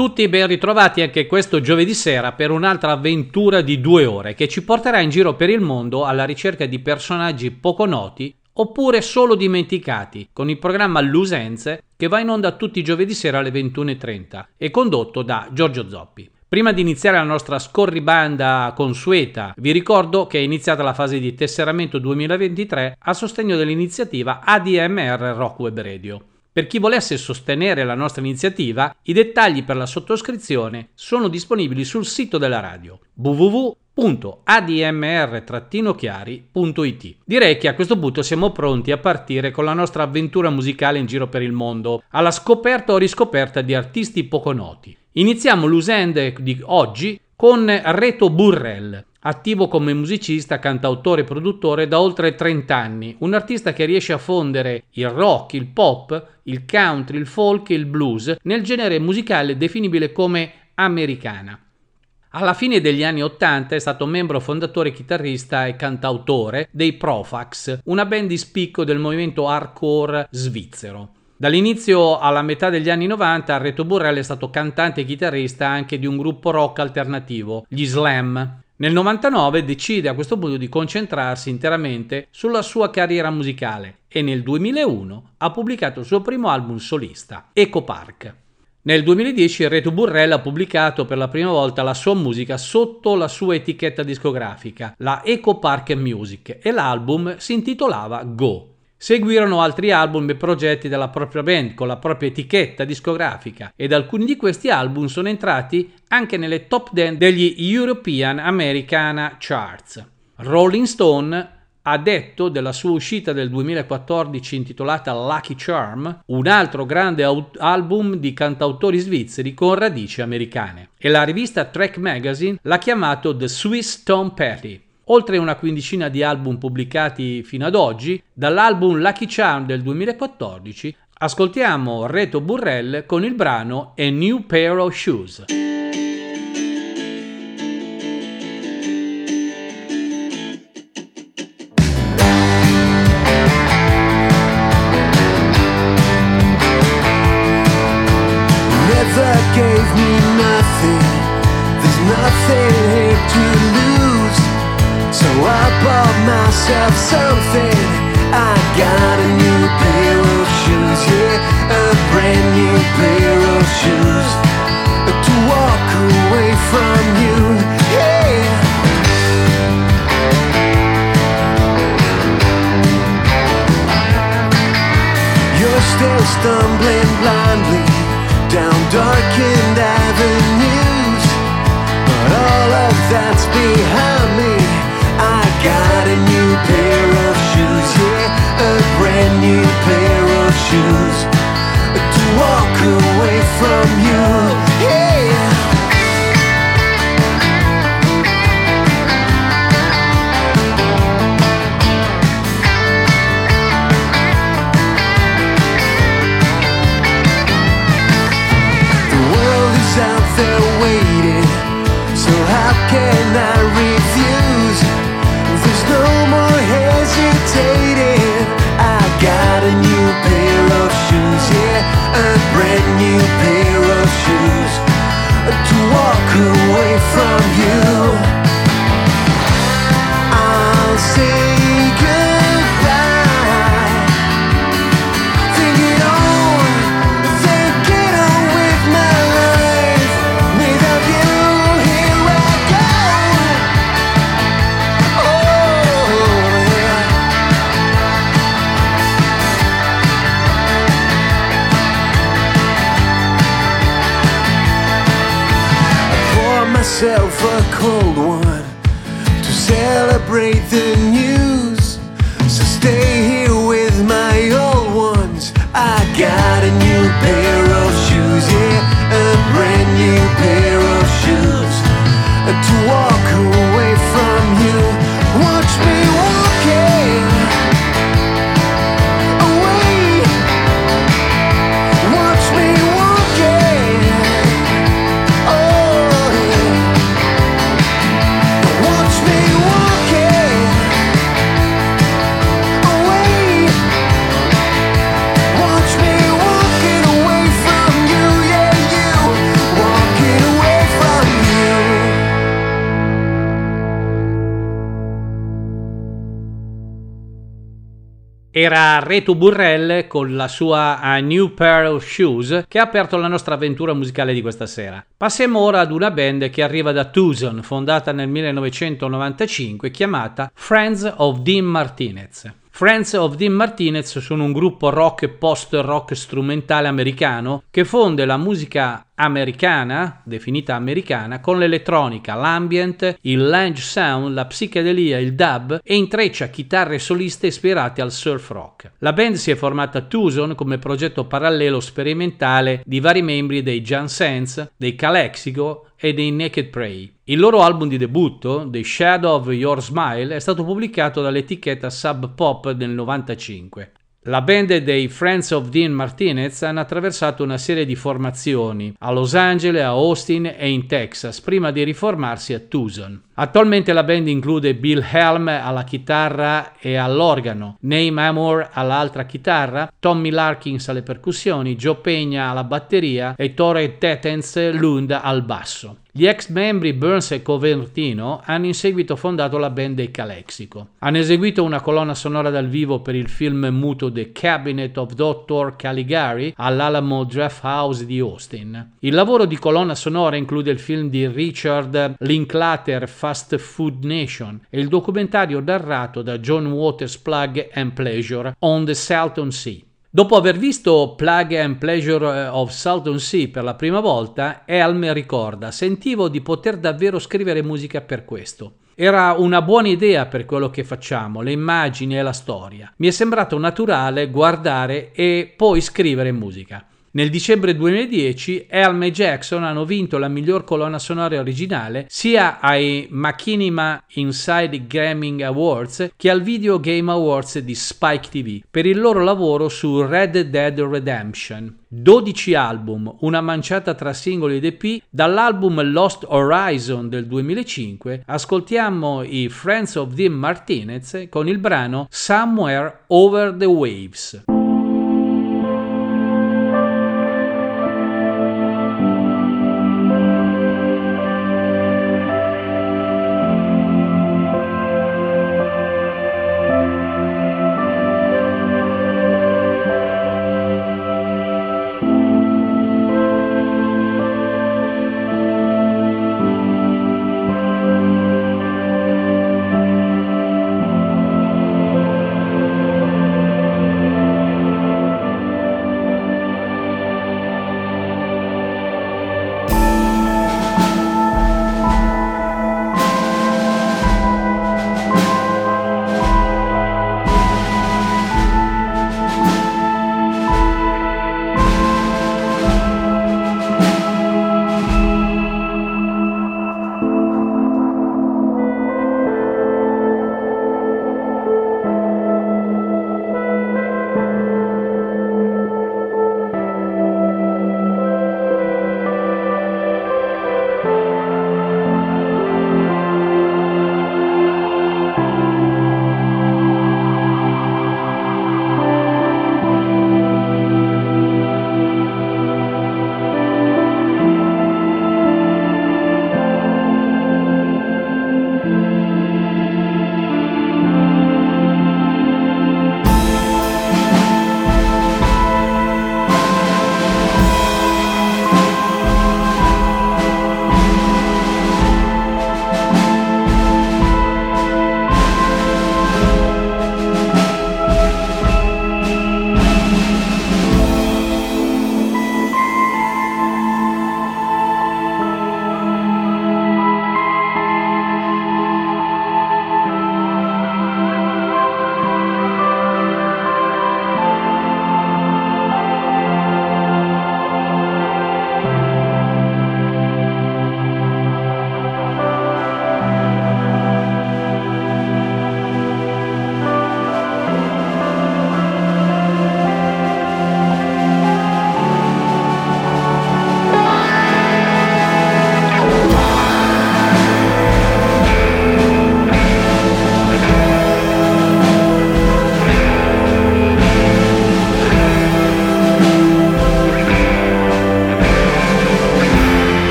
tutti e ben ritrovati anche questo giovedì sera per un'altra avventura di due ore che ci porterà in giro per il mondo alla ricerca di personaggi poco noti oppure solo dimenticati con il programma Lusenze che va in onda tutti i giovedì sera alle 21.30 e condotto da Giorgio Zoppi. Prima di iniziare la nostra scorribanda consueta, vi ricordo che è iniziata la fase di tesseramento 2023 a sostegno dell'iniziativa ADMR Rock Web Radio. Per chi volesse sostenere la nostra iniziativa, i dettagli per la sottoscrizione sono disponibili sul sito della radio www.admr-chiari.it. Direi che a questo punto siamo pronti a partire con la nostra avventura musicale in giro per il mondo, alla scoperta o riscoperta di artisti poco noti. Iniziamo l'usende di oggi con Reto Burrell, attivo come musicista, cantautore e produttore da oltre 30 anni, un artista che riesce a fondere il rock, il pop, il country, il folk e il blues nel genere musicale definibile come americana. Alla fine degli anni Ottanta è stato membro fondatore, chitarrista e cantautore dei Profax, una band di spicco del movimento hardcore svizzero. Dall'inizio alla metà degli anni 90 Reto Burrell è stato cantante e chitarrista anche di un gruppo rock alternativo, gli Slam. Nel 99 decide a questo punto di concentrarsi interamente sulla sua carriera musicale e nel 2001 ha pubblicato il suo primo album solista, Eco Park. Nel 2010 Reto Burrell ha pubblicato per la prima volta la sua musica sotto la sua etichetta discografica, la Eco Park Music, e l'album si intitolava Go. Seguirono altri album e progetti della propria band con la propria etichetta discografica ed alcuni di questi album sono entrati anche nelle top 10 degli European Americana Charts. Rolling Stone ha detto della sua uscita del 2014 intitolata Lucky Charm, un altro grande au- album di cantautori svizzeri con radici americane. E la rivista Track Magazine l'ha chiamato The Swiss Tom Petty. Oltre una quindicina di album pubblicati fino ad oggi, dall'album Lucky Charm del 2014 ascoltiamo Reto Burrell con il brano A New Pair of Shoes. Reto Burrell con la sua A New Pair of Shoes che ha aperto la nostra avventura musicale di questa sera. Passiamo ora ad una band che arriva da Tucson, fondata nel 1995, chiamata Friends of Dean Martinez. Friends of Dean Martinez sono un gruppo rock e post-rock strumentale americano che fonde la musica americana, definita americana, con l'elettronica, l'ambient, il lounge sound, la psichedelia, il dub e intreccia chitarre soliste ispirate al surf rock. La band si è formata a Tucson come progetto parallelo sperimentale di vari membri dei Jan Sense, dei Calexico e dei Naked Prey. Il loro album di debutto, The Shadow of Your Smile, è stato pubblicato dall'etichetta Sub Pop nel 95. La band dei Friends of Dean Martinez hanno attraversato una serie di formazioni a Los Angeles, a Austin e in Texas prima di riformarsi a Tucson. Attualmente la band include Bill Helm alla chitarra e all'organo, Name Amor all'altra chitarra, Tommy Larkins alle percussioni, Joe Peña alla batteria e Tore Tetens Lund al basso. Gli ex membri Burns e Covertino hanno in seguito fondato la band dei Calexico. Hanno eseguito una colonna sonora dal vivo per il film muto The Cabinet of Dr. Caligari all'Alamo Draft House di Austin. Il lavoro di colonna sonora include il film di Richard Linklater Fast Food Nation e il documentario narrato da John Waters Plug and Pleasure on the Salton Sea. Dopo aver visto Plague and Pleasure of Salton Sea per la prima volta, Elm ricorda: Sentivo di poter davvero scrivere musica per questo. Era una buona idea per quello che facciamo, le immagini e la storia. Mi è sembrato naturale guardare e poi scrivere musica. Nel dicembre 2010 Elm e Jackson hanno vinto la miglior colonna sonora originale sia ai Machinima Inside Gaming Awards che al Video Game Awards di Spike TV per il loro lavoro su Red Dead Redemption. 12 album, una manciata tra singoli ed EP, dall'album Lost Horizon del 2005 ascoltiamo i Friends of Dean Martinez con il brano Somewhere Over the Waves.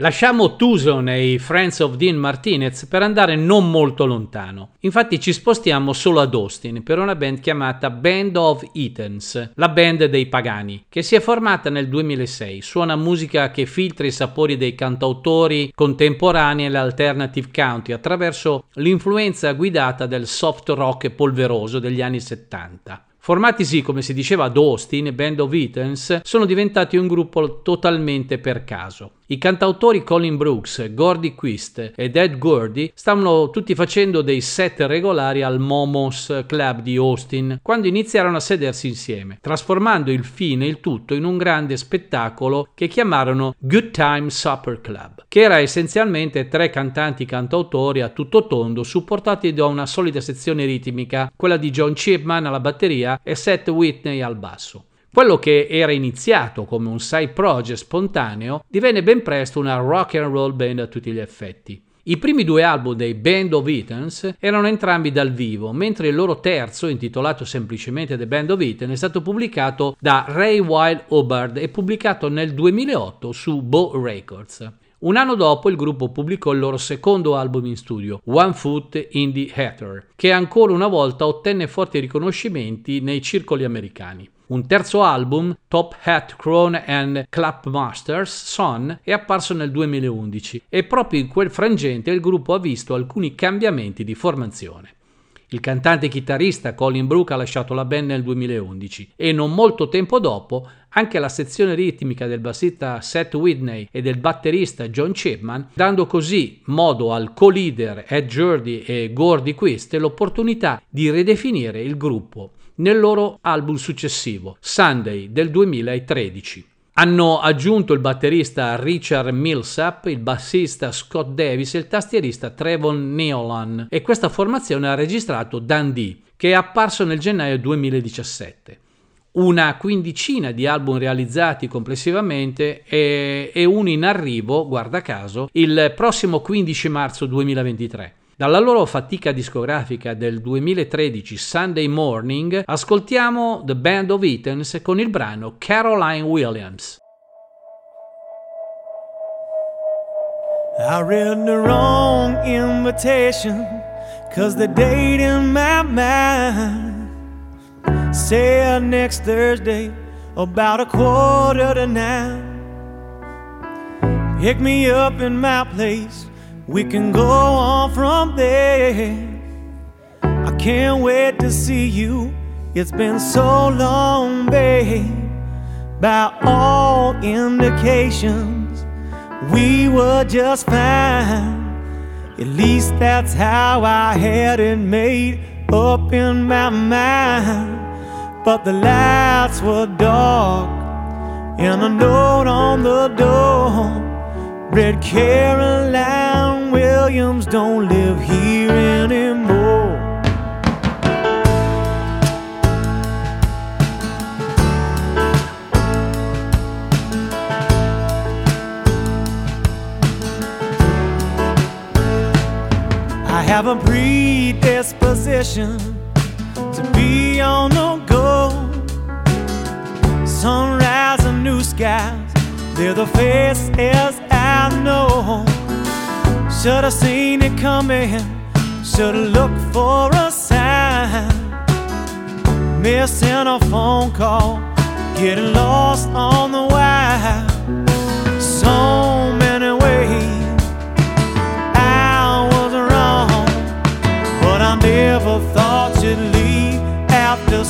Lasciamo Tucson e i Friends of Dean Martinez per andare non molto lontano. Infatti ci spostiamo solo ad Austin per una band chiamata Band of Eatons, la band dei pagani, che si è formata nel 2006. Suona musica che filtra i sapori dei cantautori contemporanei e l'alternative country attraverso l'influenza guidata del soft rock polveroso degli anni 70. Formatisi, come si diceva ad Austin, Band of Eatons sono diventati un gruppo totalmente per caso. I cantautori Colin Brooks, Gordy Quist ed Ed Gordy stavano tutti facendo dei set regolari al Momos Club di Austin quando iniziarono a sedersi insieme, trasformando il fine il tutto in un grande spettacolo che chiamarono Good Time Supper Club, che era essenzialmente tre cantanti cantautori a tutto tondo supportati da una solida sezione ritmica, quella di John Chipman alla batteria e Seth Whitney al basso. Quello che era iniziato come un side project spontaneo divenne ben presto una rock and roll band a tutti gli effetti. I primi due album dei Band of Eatons erano entrambi dal vivo, mentre il loro terzo, intitolato semplicemente The Band of Eaton, è stato pubblicato da Ray Wild Hubbard e pubblicato nel 2008 su Bow Records. Un anno dopo il gruppo pubblicò il loro secondo album in studio, One Foot in the Ether, che ancora una volta ottenne forti riconoscimenti nei circoli americani. Un terzo album, Top Hat Crown and Clapmasters Son, è apparso nel 2011 e proprio in quel frangente il gruppo ha visto alcuni cambiamenti di formazione. Il cantante e chitarrista Colin Brook ha lasciato la band nel 2011 e non molto tempo dopo anche la sezione ritmica del bassista Seth Whitney e del batterista John Chapman, dando così modo al co-leader Ed Jordy e Gordy Quist l'opportunità di ridefinire il gruppo nel loro album successivo, Sunday del 2013. Hanno aggiunto il batterista Richard Millsap, il bassista Scott Davis e il tastierista Trevon Neolan e questa formazione ha registrato Dundee, che è apparso nel gennaio 2017. Una quindicina di album realizzati complessivamente e, e uno in arrivo, guarda caso, il prossimo 15 marzo 2023. Dalla loro fatica discografica del 2013 Sunday Morning ascoltiamo The Band of Eatons con il brano Caroline Williams. I read the wrong invitation Cause the date in my mind Said next Thursday About a quarter to nine Pick me up in my place We can go on from there. I can't wait to see you. It's been so long, babe. By all indications, we were just fine. At least that's how I had it made up in my mind. But the lights were dark, and a note on the door read Caroline. Williams don't live here anymore. I have a predisposition to be on the go. Sunrise and new skies, they're the faces I know. Should have seen it coming, should have looked for a sign. Missing a phone call, getting lost on the wire. So many ways I was wrong, but I never thought you'd leave after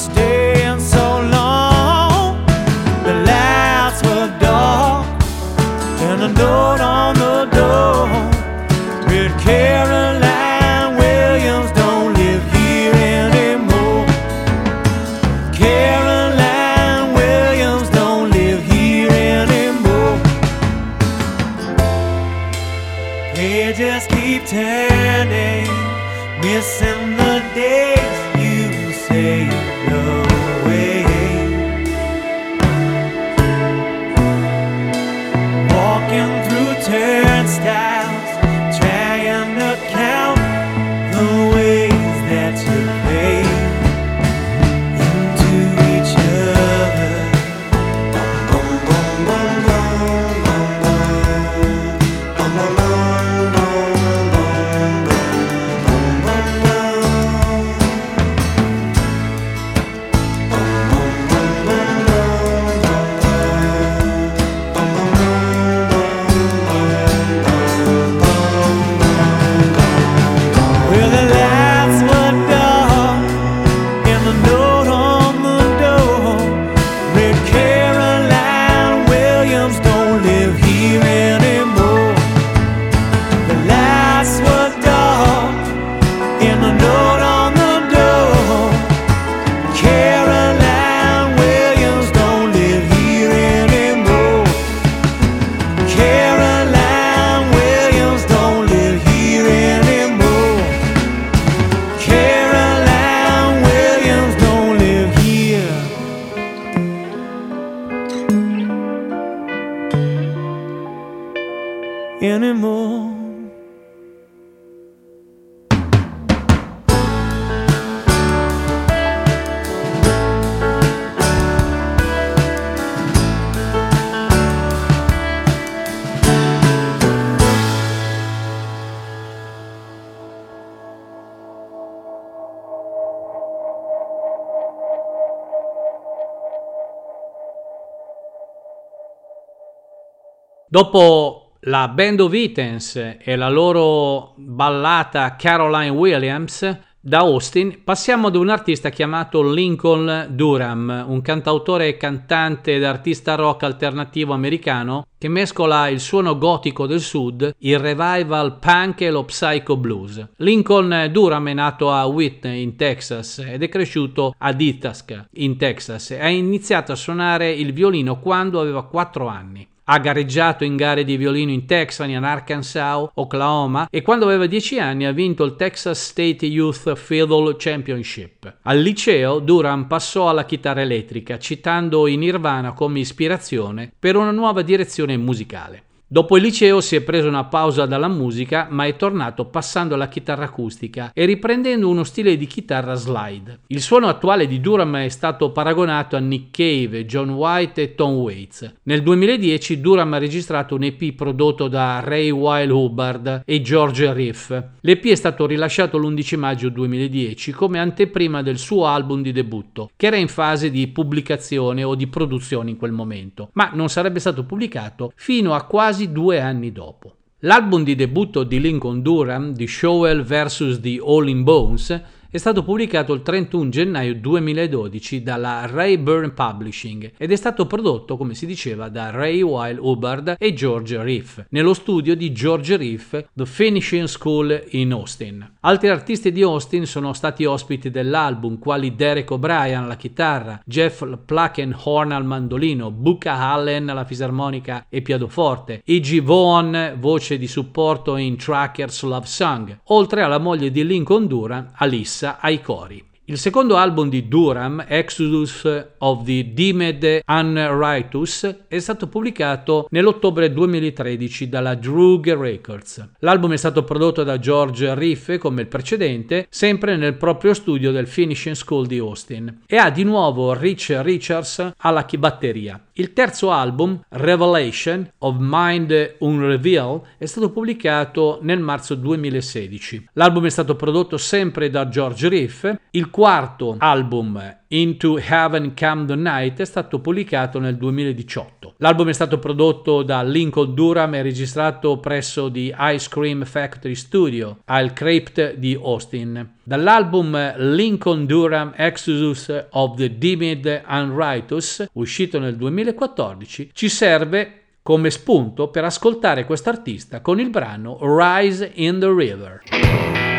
Dopo la Band of Itens e la loro ballata Caroline Williams, da Austin passiamo ad un artista chiamato Lincoln Durham, un cantautore cantante ed artista rock alternativo americano che mescola il suono gotico del sud, il revival punk e lo psycho blues. Lincoln Durham è nato a Whitney in Texas ed è cresciuto ad Itasca in Texas e ha iniziato a suonare il violino quando aveva 4 anni. Ha gareggiato in gare di violino in Texas, in Arkansas, Oklahoma e quando aveva 10 anni ha vinto il Texas State Youth Fiddle Championship. Al liceo Duran passò alla chitarra elettrica, citando i Nirvana come ispirazione per una nuova direzione musicale. Dopo il liceo si è preso una pausa dalla musica, ma è tornato passando alla chitarra acustica e riprendendo uno stile di chitarra slide. Il suono attuale di Durham è stato paragonato a Nick Cave, John White e Tom Waits. Nel 2010 Durham ha registrato un EP prodotto da Ray Weil Hubbard e George Riff. L'EP è stato rilasciato l'11 maggio 2010 come anteprima del suo album di debutto, che era in fase di pubblicazione o di produzione in quel momento, ma non sarebbe stato pubblicato fino a quasi quasi due anni dopo. L'album di debutto di Lincoln Durham, The Showell vs. The All in Bones, è stato pubblicato il 31 gennaio 2012 dalla Rayburn Publishing ed è stato prodotto, come si diceva, da Ray Weil Hubbard e George Riff, nello studio di George Riff, The Finishing School in Austin. Altri artisti di Austin sono stati ospiti dell'album, quali Derek O'Brien alla chitarra, Jeff Plackenhorn al mandolino, Buka Allen alla fisarmonica e pianoforte, E.G. Vaughan, voce di supporto in Trackers Love Song, oltre alla moglie di Lincoln Duran, Alice messa ai cori. Il secondo album di Durham, Exodus of the Deemed Unrighteous, è stato pubblicato nell'ottobre 2013 dalla Droog Records. L'album è stato prodotto da George Riff come il precedente, sempre nel proprio studio del Finishing School di Austin, e ha di nuovo Rich Richards alla batteria. Il terzo album, Revelation of Mind Unrevealed, è stato pubblicato nel marzo 2016. L'album è stato prodotto sempre da George Riff. Il quarto album, Into Heaven Come the Night, è stato pubblicato nel 2018. L'album è stato prodotto da Lincoln Durham e registrato presso The Ice Cream Factory Studio al Crypt di Austin. Dall'album Lincoln Durham Exodus of the Deemed Unrighteous, uscito nel 2014, ci serve come spunto per ascoltare quest'artista con il brano Rise in the River.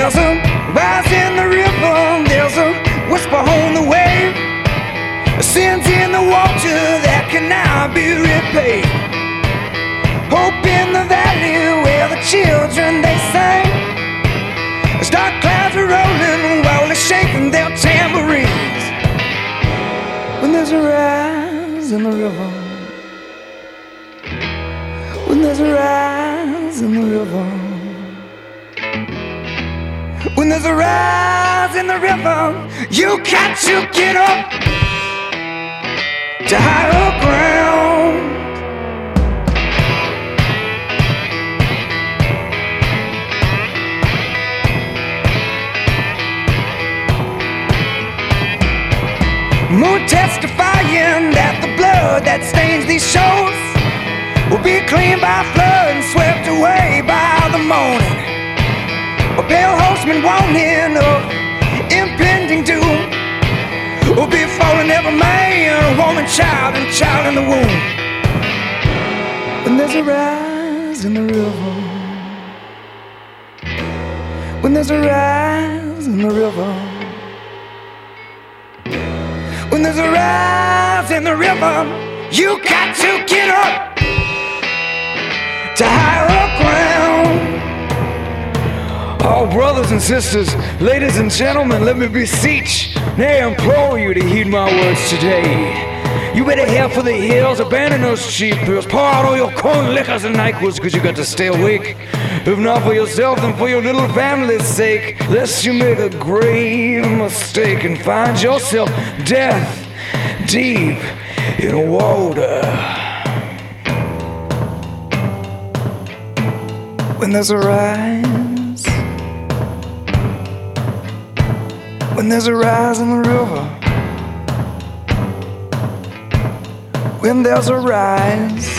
There's a rise in the river, there's a whisper on the wave. A sins in the water that can now be repaid. Hope in the valley where the children they sing. As dark clouds are rolling while they're shaking their tambourines. When there's a rise in the river. When there's a rise in the river. When there's a rise in the river, you got to get up to higher ground. Moon testifying that the blood that stains these shores will be cleaned by flood and swept away by the morning. A pale horseman warning of impending doom will be falling every man, woman, child, and child in the womb. When there's a rise in the river, when there's a rise in the river, when there's a rise in the river, you got to get up to higher ground. Oh, brothers and sisters, ladies and gentlemen, let me beseech, nay, implore you to heed my words today. You better head for the hills, abandon those cheap pills, pour out all your corn liquors and NyQuils, cause you got to stay awake. If not for yourself, then for your little family's sake, lest you make a grave mistake and find yourself death deep in water. When there's a rise, when there's a rise in the river. when there's a rise.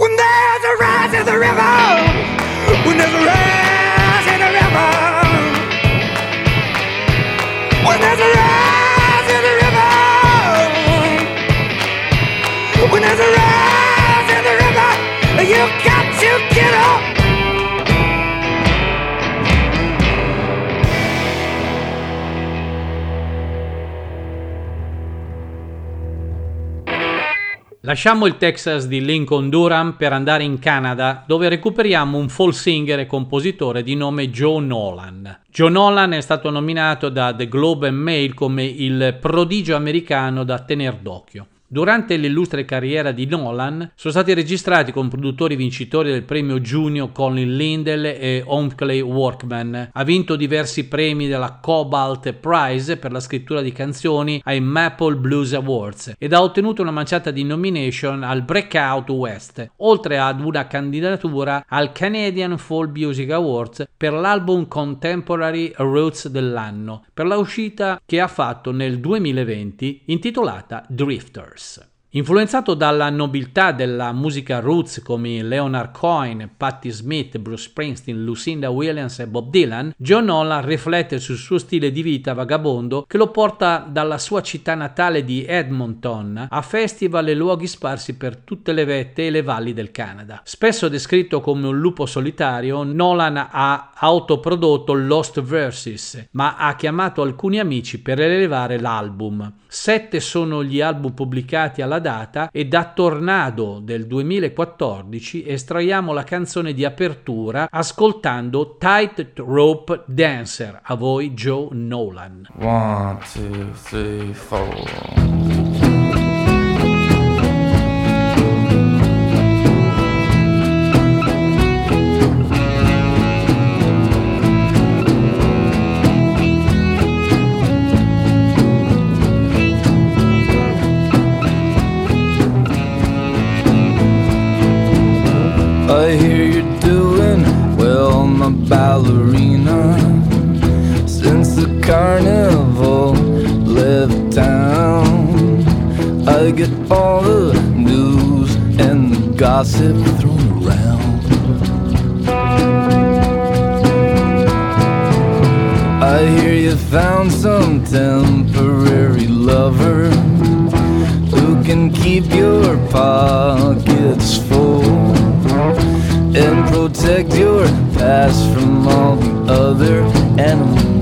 When there's a rise in the river, when there's a rise in the river, when there's a rise in the river, when there's a rise in the river, you got to get up. Lasciamo il Texas di Lincoln Durham per andare in Canada, dove recuperiamo un folk singer e compositore di nome Joe Nolan. Joe Nolan è stato nominato da The Globe and Mail come il prodigio americano da tener d'occhio. Durante l'illustre carriera di Nolan sono stati registrati con produttori vincitori del premio Junior Colin Lindell e Humphrey Workman. Ha vinto diversi premi della Cobalt Prize per la scrittura di canzoni ai Maple Blues Awards ed ha ottenuto una manciata di nomination al Breakout West, oltre ad una candidatura al Canadian Folk Music Awards per l'album Contemporary Roots dell'anno, per la uscita che ha fatto nel 2020 intitolata Drifter. years. Influenzato dalla nobiltà della musica roots come Leonard Cohen, Patti Smith, Bruce Springsteen, Lucinda Williams e Bob Dylan, John Nolan riflette sul suo stile di vita vagabondo che lo porta dalla sua città natale di Edmonton a festival e luoghi sparsi per tutte le vette e le valli del Canada. Spesso descritto come un lupo solitario, Nolan ha autoprodotto Lost Verses, ma ha chiamato alcuni amici per elevare l'album. Sette sono gli album pubblicati alla data e da Tornado del 2014 estraiamo la canzone di apertura ascoltando Tight Rope Dancer. A voi Joe Nolan. One, two, three, four. Ballerina. Since the carnival left town, I get all the news and the gossip thrown around. I hear you found some temporary lover who can keep your pockets full and protect your past from all the other animals.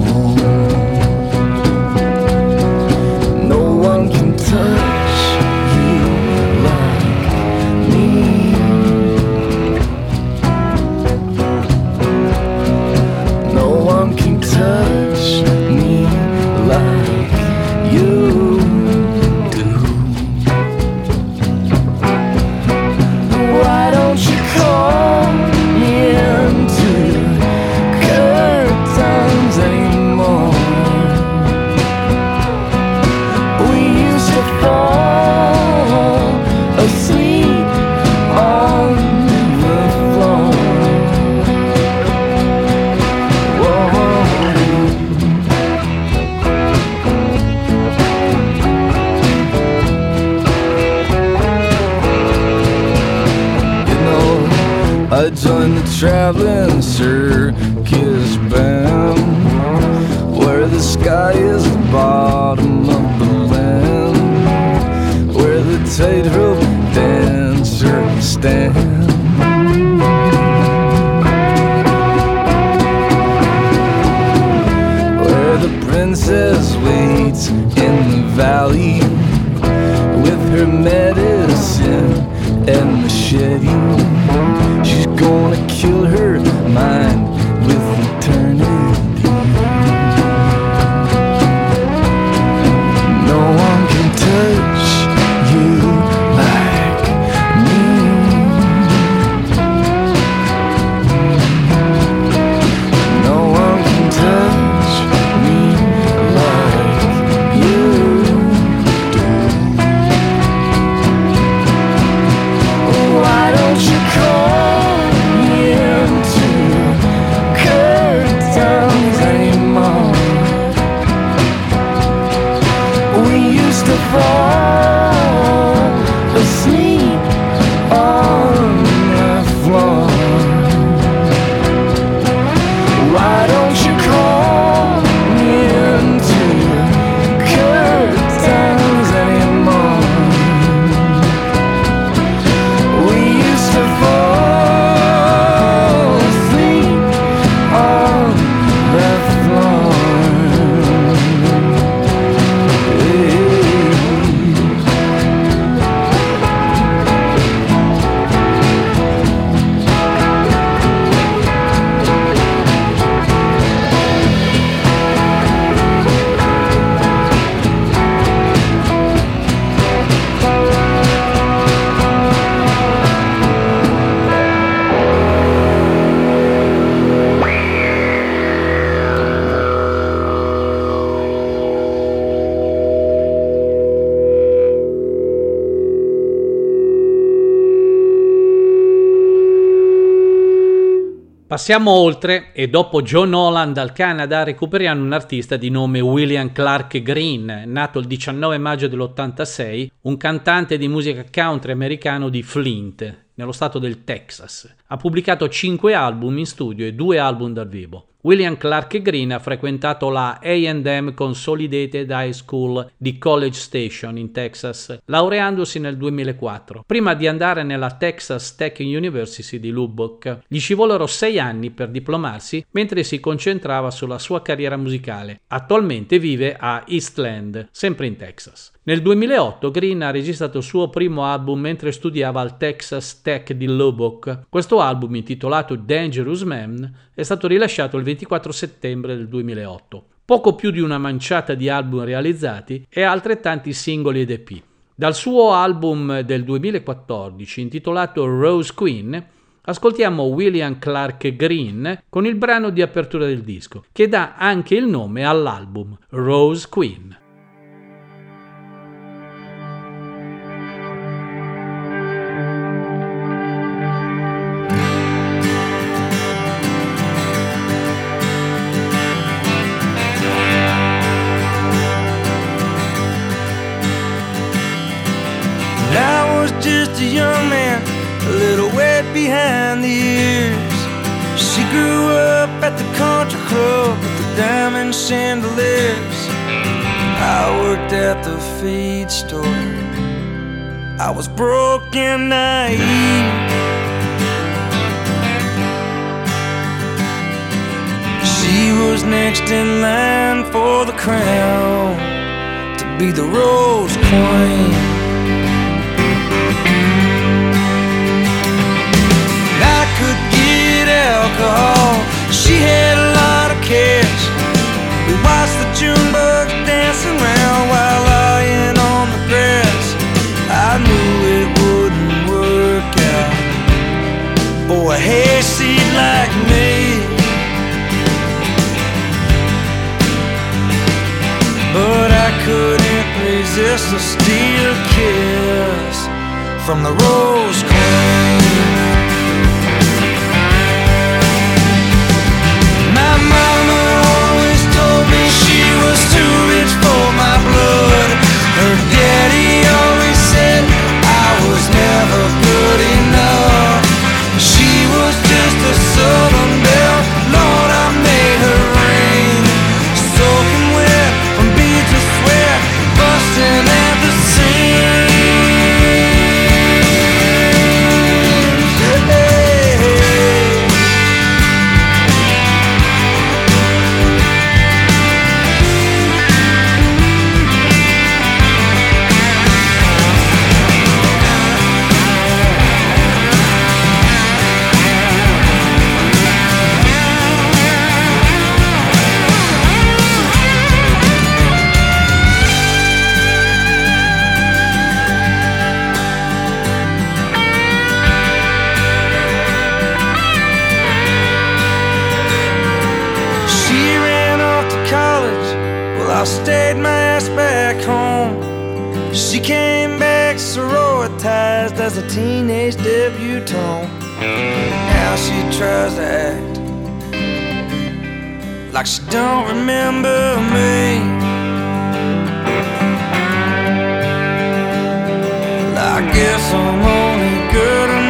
Traveling circus band where the sky is the bottom of the land, where the tightrope dancer stand. Passiamo oltre e dopo John Holland dal Canada recuperiamo un artista di nome William Clark Green, nato il 19 maggio dell'86, un cantante di musica country americano di Flint, nello stato del Texas. Ha pubblicato 5 album in studio e 2 album dal vivo. William Clark Green ha frequentato la AM Consolidated High School di College Station in Texas, laureandosi nel 2004, prima di andare nella Texas Tech University di Lubbock. Gli ci vollero sei anni per diplomarsi mentre si concentrava sulla sua carriera musicale. Attualmente vive a Eastland, sempre in Texas. Nel 2008 Green ha registrato il suo primo album mentre studiava al Texas Tech di Lubbock. Questo album, intitolato Dangerous Man, è stato rilasciato il 24 settembre del 2008. Poco più di una manciata di album realizzati e altrettanti singoli ed EP. Dal suo album del 2014 intitolato Rose Queen ascoltiamo William Clark Green con il brano di apertura del disco, che dà anche il nome all'album Rose Queen. Behind the ears. She grew up at the country club with the diamond chandeliers. I worked at the feed store. I was broke and naive. She was next in line for the crown to be the rose queen. Alcohol. She had a lot of cash. We watched the June bug dancing around while lying on the grass. I knew it wouldn't work out for a hayseed like me. But I couldn't resist a steel kiss from the rose queen. Her daddy always said I was never good enough. She was just a southern teenage debutante. Now she tries to act like she don't remember me. I guess I'm only good enough.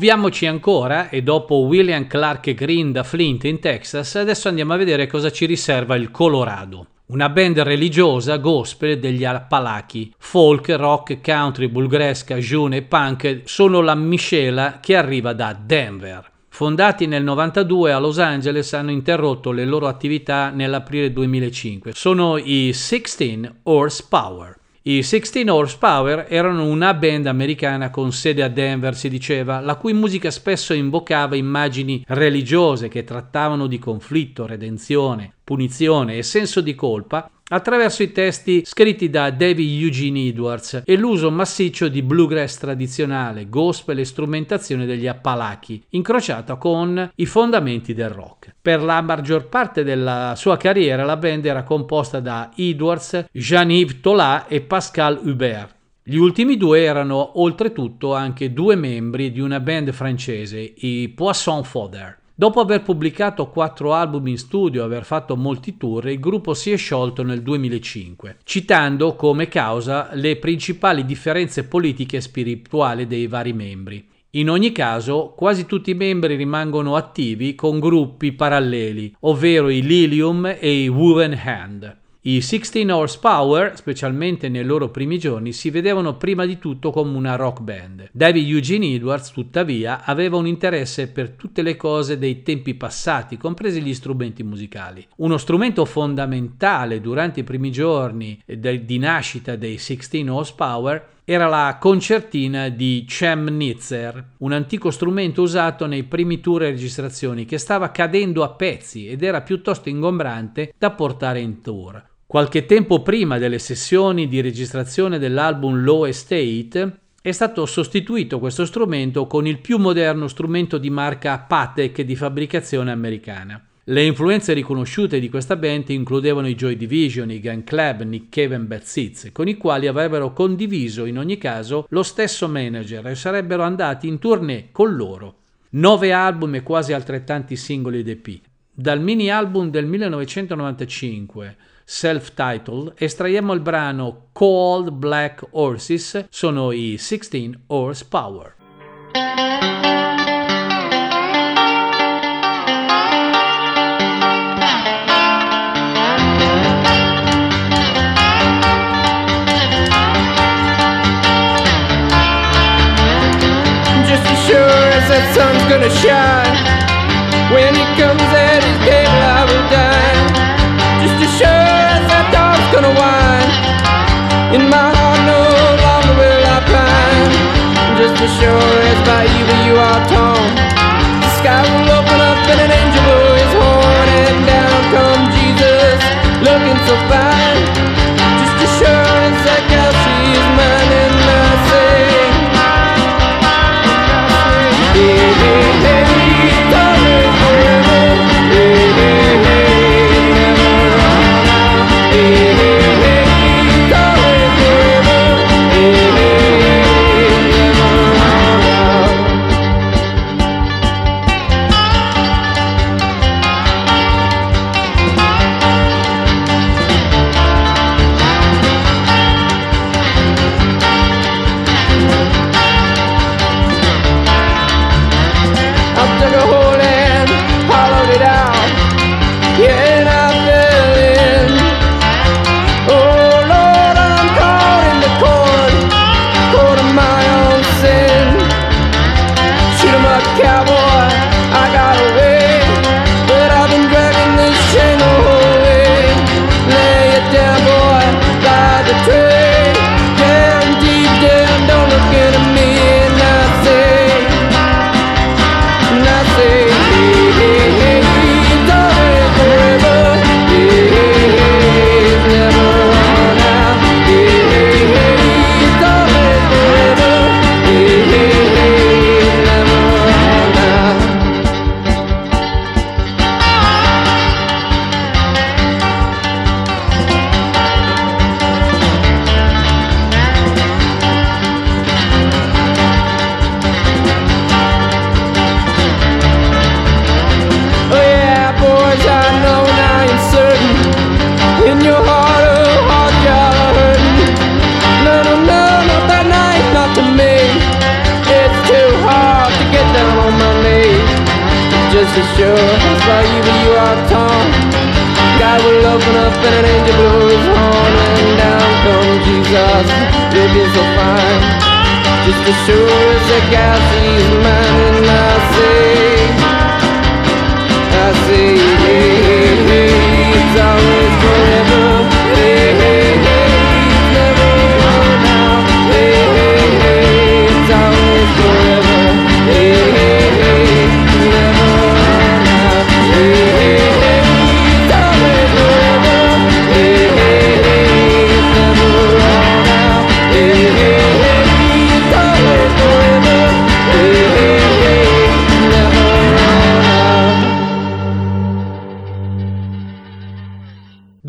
Muoviamoci ancora e dopo William Clark Green da Flint in Texas, adesso andiamo a vedere cosa ci riserva il Colorado. Una band religiosa gospel degli Appalachi. Folk, rock, country, bluegrass, cajun e punk sono la miscela che arriva da Denver. Fondati nel 92 a Los Angeles, hanno interrotto le loro attività nell'aprile 2005. Sono i 16 Horsepower. I 16 Horsepower erano una band americana con sede a Denver, si diceva, la cui musica spesso invocava immagini religiose che trattavano di conflitto, redenzione, punizione e senso di colpa attraverso i testi scritti da David Eugene Edwards e l'uso massiccio di bluegrass tradizionale, gospel e strumentazione degli Appalachi, incrociata con i fondamenti del rock. Per la maggior parte della sua carriera la band era composta da Edwards, Jean-Yves Tolat e Pascal Hubert. Gli ultimi due erano oltretutto anche due membri di una band francese, i Poisson Fodder. Dopo aver pubblicato quattro album in studio e aver fatto molti tour, il gruppo si è sciolto nel 2005, citando come causa le principali differenze politiche e spirituali dei vari membri. In ogni caso, quasi tutti i membri rimangono attivi con gruppi paralleli, ovvero i Lilium e i Woven Hand. I 16 Horsepower, specialmente nei loro primi giorni, si vedevano prima di tutto come una rock band. David Eugene Edwards, tuttavia, aveva un interesse per tutte le cose dei tempi passati, compresi gli strumenti musicali. Uno strumento fondamentale durante i primi giorni di nascita dei 16 Horsepower era la concertina di Chemnitzer, un antico strumento usato nei primi tour e registrazioni che stava cadendo a pezzi ed era piuttosto ingombrante da portare in tour. Qualche tempo prima delle sessioni di registrazione dell'album Low Estate è stato sostituito questo strumento con il più moderno strumento di marca Patek di fabbricazione americana. Le influenze riconosciute di questa band includevano i Joy Division, i Gun Club, Nick Cave e Bad Seeds, con i quali avrebbero condiviso in ogni caso lo stesso manager e sarebbero andati in tournée con loro. Nove album e quasi altrettanti singoli ed EP. Dal mini album del 1995 self-titled, estraiamo il brano Cold Black Horses, sono i 16 Horsepower. Just as sure as that sun's gonna shine When it comes As sure as by evil you are torn. The sky will open up and an angel blow his horn, and down come Jesus, looking so fine. Open up and an angel blow his horn, and down comes Jesus, looking so fine. Just as sure as the gal sees mine, and I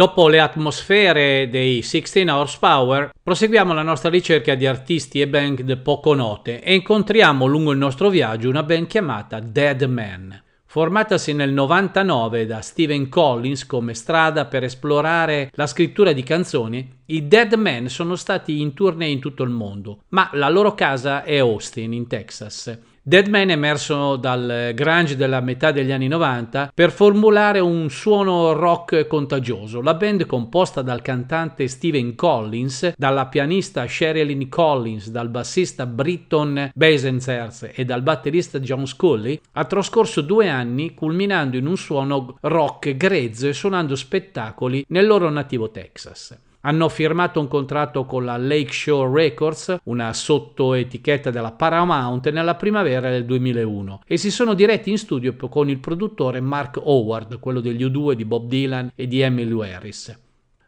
Dopo le atmosfere dei 16 Horsepower, proseguiamo la nostra ricerca di artisti e band poco note e incontriamo lungo il nostro viaggio una band chiamata Dead Man. Formatasi nel 99 da Steven Collins come strada per esplorare la scrittura di canzoni, i Dead Man sono stati in tournée in tutto il mondo, ma la loro casa è Austin, in Texas. Deadman è emerso dal grunge della metà degli anni 90 per formulare un suono rock contagioso. La band, composta dal cantante Steven Collins, dalla pianista Sherilyn Collins, dal bassista Britton Basenzers e dal batterista John Scully, ha trascorso due anni culminando in un suono rock grezzo e suonando spettacoli nel loro nativo Texas. Hanno firmato un contratto con la Lakeshore Records, una sottoetichetta della Paramount, nella primavera del 2001 e si sono diretti in studio con il produttore Mark Howard, quello degli U2 di Bob Dylan e di Emmylou Harris.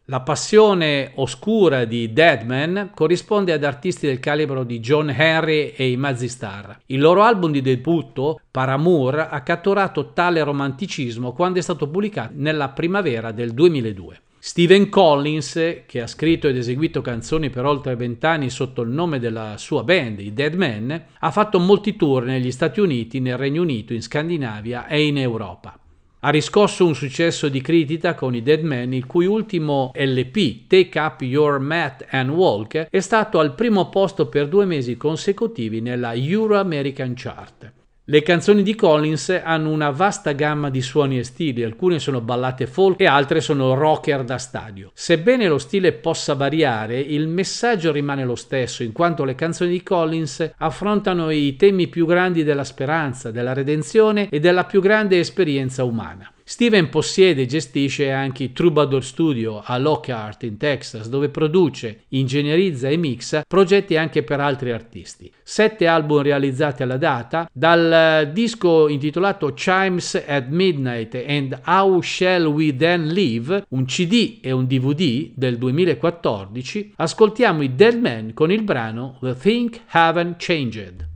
La passione oscura di Deadman corrisponde ad artisti del calibro di John Henry e i Mazzy Star. Il loro album di debutto, Paramour, ha catturato tale romanticismo quando è stato pubblicato nella primavera del 2002. Steven Collins, che ha scritto ed eseguito canzoni per oltre vent'anni sotto il nome della sua band, i Dead Men, ha fatto molti tour negli Stati Uniti, nel Regno Unito, in Scandinavia e in Europa. Ha riscosso un successo di critica con i Dead Men, il cui ultimo LP, Take Up Your Mat and Walk, è stato al primo posto per due mesi consecutivi nella Euro American Chart. Le canzoni di Collins hanno una vasta gamma di suoni e stili, alcune sono ballate folk e altre sono rocker da stadio. Sebbene lo stile possa variare, il messaggio rimane lo stesso, in quanto le canzoni di Collins affrontano i temi più grandi della speranza, della redenzione e della più grande esperienza umana. Steven possiede e gestisce anche il Troubadour Studio a Lockhart in Texas, dove produce, ingegnerizza e mixa progetti anche per altri artisti. Sette album realizzati alla data, dal disco intitolato Chimes at Midnight and How Shall We Then Live, un CD e un DVD del 2014, ascoltiamo i Dead Men con il brano The Thing Haven't Changed.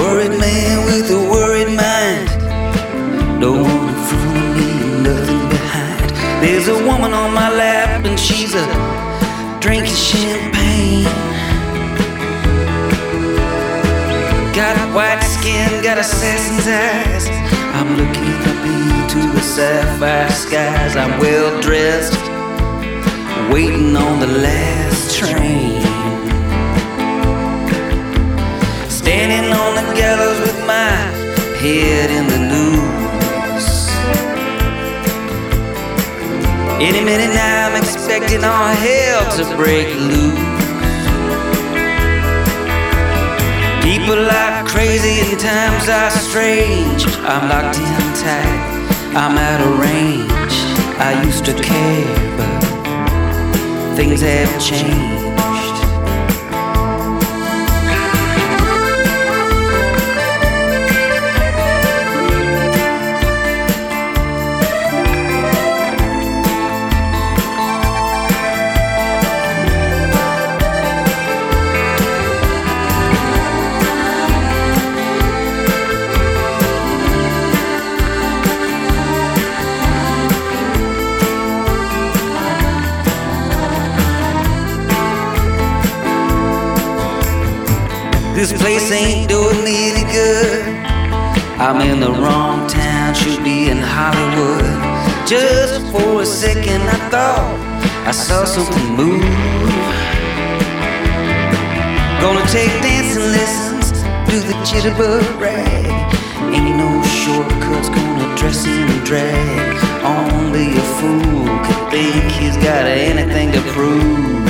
Worried man with a worried mind. One in front of me, nothing behind. There's a woman on my lap and she's a drinking champagne. Got white skin, got assassin's eyes. I'm looking up into the sapphire skies. I'm well dressed, waiting on the last train. On the gallows with my head in the noose. Any minute now, I'm expecting all hell to break loose. People are crazy and times are strange. I'm locked in tight, I'm out of range. I used to care, but things have changed. This place ain't doing me any good. I'm in the wrong town, should be in Hollywood. Just for a second, I thought I saw something move. Gonna take dancing lessons, do the jitterbug rag. Ain't no shortcuts, gonna dress in drag. Only a fool could think he's got anything to prove.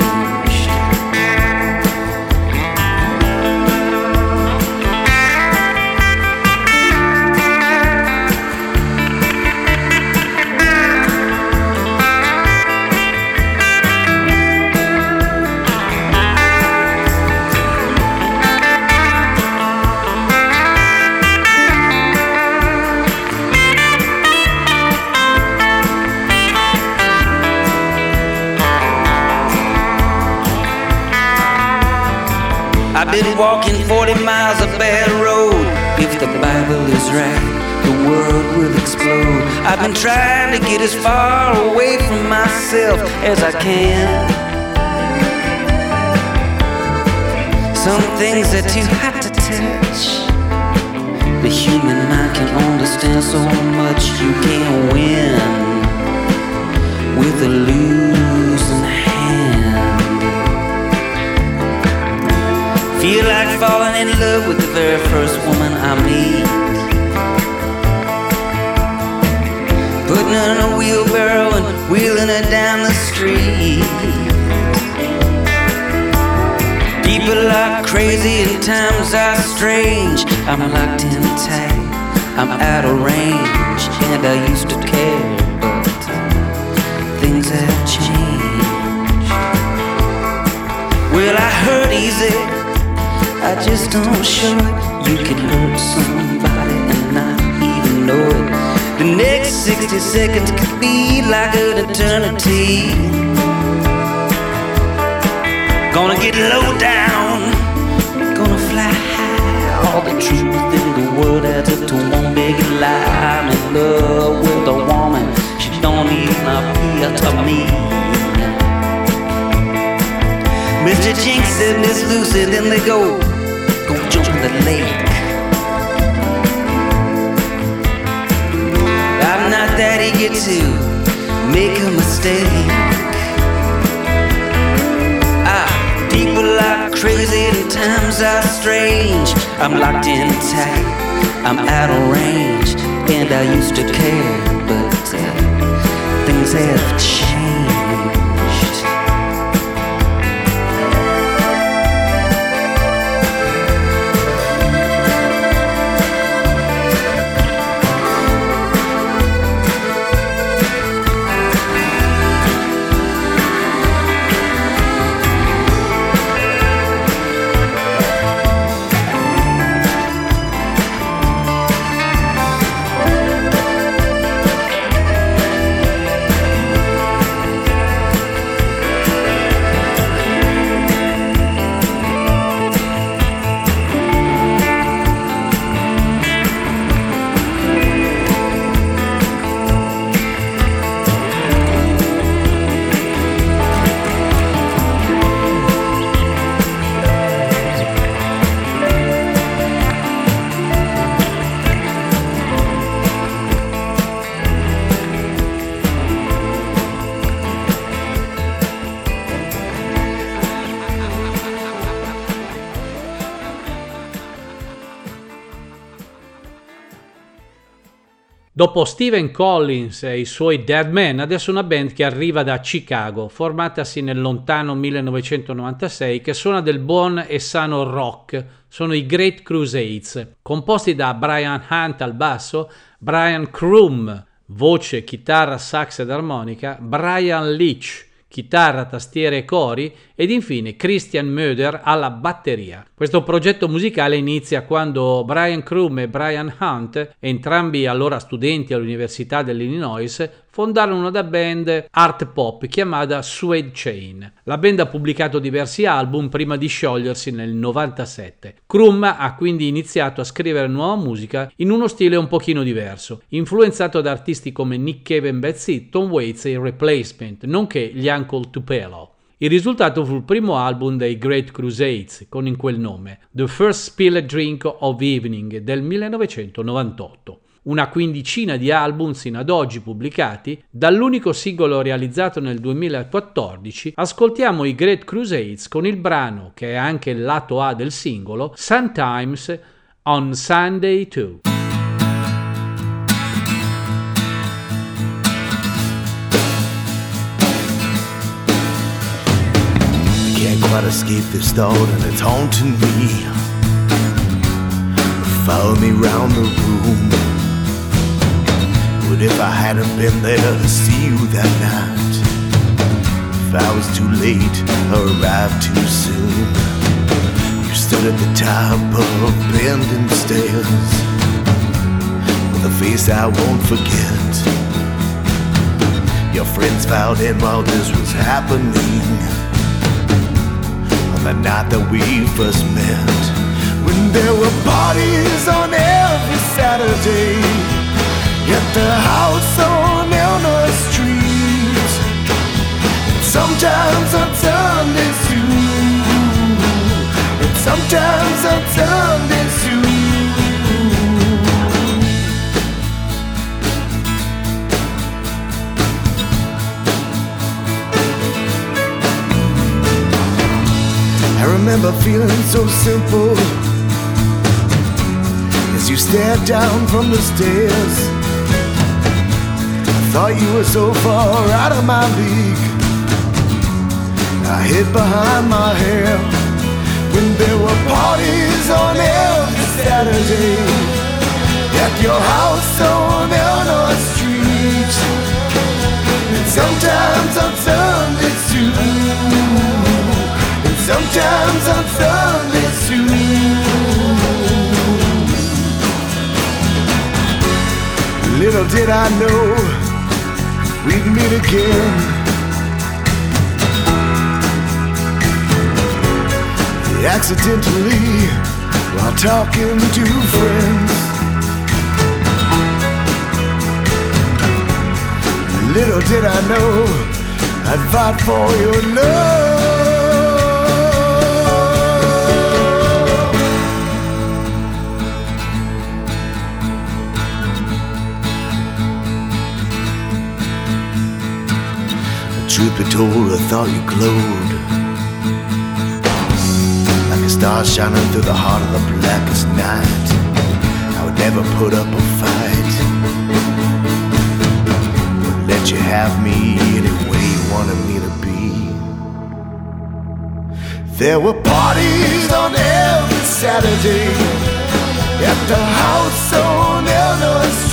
Been walking 40 miles of bad road. If the Bible is right, the world will explode. I've been trying to get as far away from myself as I can. Some things are too hot to touch. The human mind can understand so much you can't win with a losing hand. Feel like falling in love with the very first woman I meet. Putting her in a wheelbarrow and wheeling her down the street. People are crazy and times are strange. I'm locked in tight, I'm out of range, and I used to care, but things have changed. Well, I heard easy. I just don't show it. You can hurt somebody and not even know it. The next 60 seconds could be like an eternity. Gonna get low down, gonna fly high. All the truth in the world adds up to one big lie. I'm in love with a woman, she don't even appeal to me. Mr. Jinx and Miss Lucy, then they go, the lake. I'm not that eager to make a mistake. Ah, people are crazy and times are strange. I'm locked in tight, I'm out of range, and I used to care, but uh, things have changed. Dopo Steven Collins e i suoi Dead Men, adesso una band che arriva da Chicago, formatasi nel lontano 1996, che suona del buon e sano rock. Sono i Great Crusades, composti da Brian Hunt al basso, Brian Krum, voce, chitarra, sax ed armonica, Brian Leach, chitarra, tastiere e cori, ed infine Christian Möder alla batteria. Questo progetto musicale inizia quando Brian Krum e Brian Hunt, entrambi allora studenti all'Università dell'Illinois, fondarono una band art pop chiamata Suede Chain. La band ha pubblicato diversi album prima di sciogliersi nel 97. Krum ha quindi iniziato a scrivere nuova musica in uno stile un pochino diverso, influenzato da artisti come Nick Cave and Betsy, Tom Waits e Replacement, nonché gli Uncle Tupelo. Il risultato fu il primo album dei Great Crusades, con in quel nome, The First Spilled Drink of Evening del 1998 una quindicina di album sino ad oggi pubblicati, dall'unico singolo realizzato nel 2014, ascoltiamo i Great Crusades con il brano, che è anche il lato A del singolo, Sometimes on Sunday Too. Quite escape this thought and it's haunting me. Follow me round the room. What if I hadn't been there to see you that night? If I was too late or arrived too soon? You stood at the top of bending stairs with a face I won't forget. Your friends filed in while this was happening the night that we first met. When there were parties on every Saturday at the house on Elmer Street. And sometimes on Sundays too. And sometimes on Sundays I remember feeling so simple as you stared down from the stairs. I thought you were so far out of my league. I hid behind my hair when there were parties on every Saturday at your house on Eleanor Street, and sometimes on Sundays too. Sometimes on Sundays too. Little did I know we'd meet again. Accidentally, while talking to friends. Little did I know I'd fight for your love. Truth be told, I thought you glowed like a star shining through the heart of the blackest night. I would never put up a fight. Would let you have me any way you wanted me to be. There were parties on every Saturday at the house on Illinois.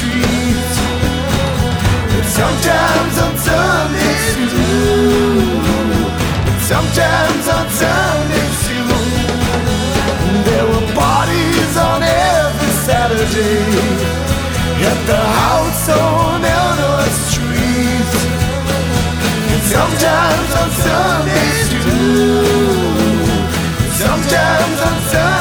Sometimes on Sundays too. Sometimes on Sundays too. There were parties on every Saturday at the house on Eleanor Street. And sometimes on Sundays too. Sometimes on Sundays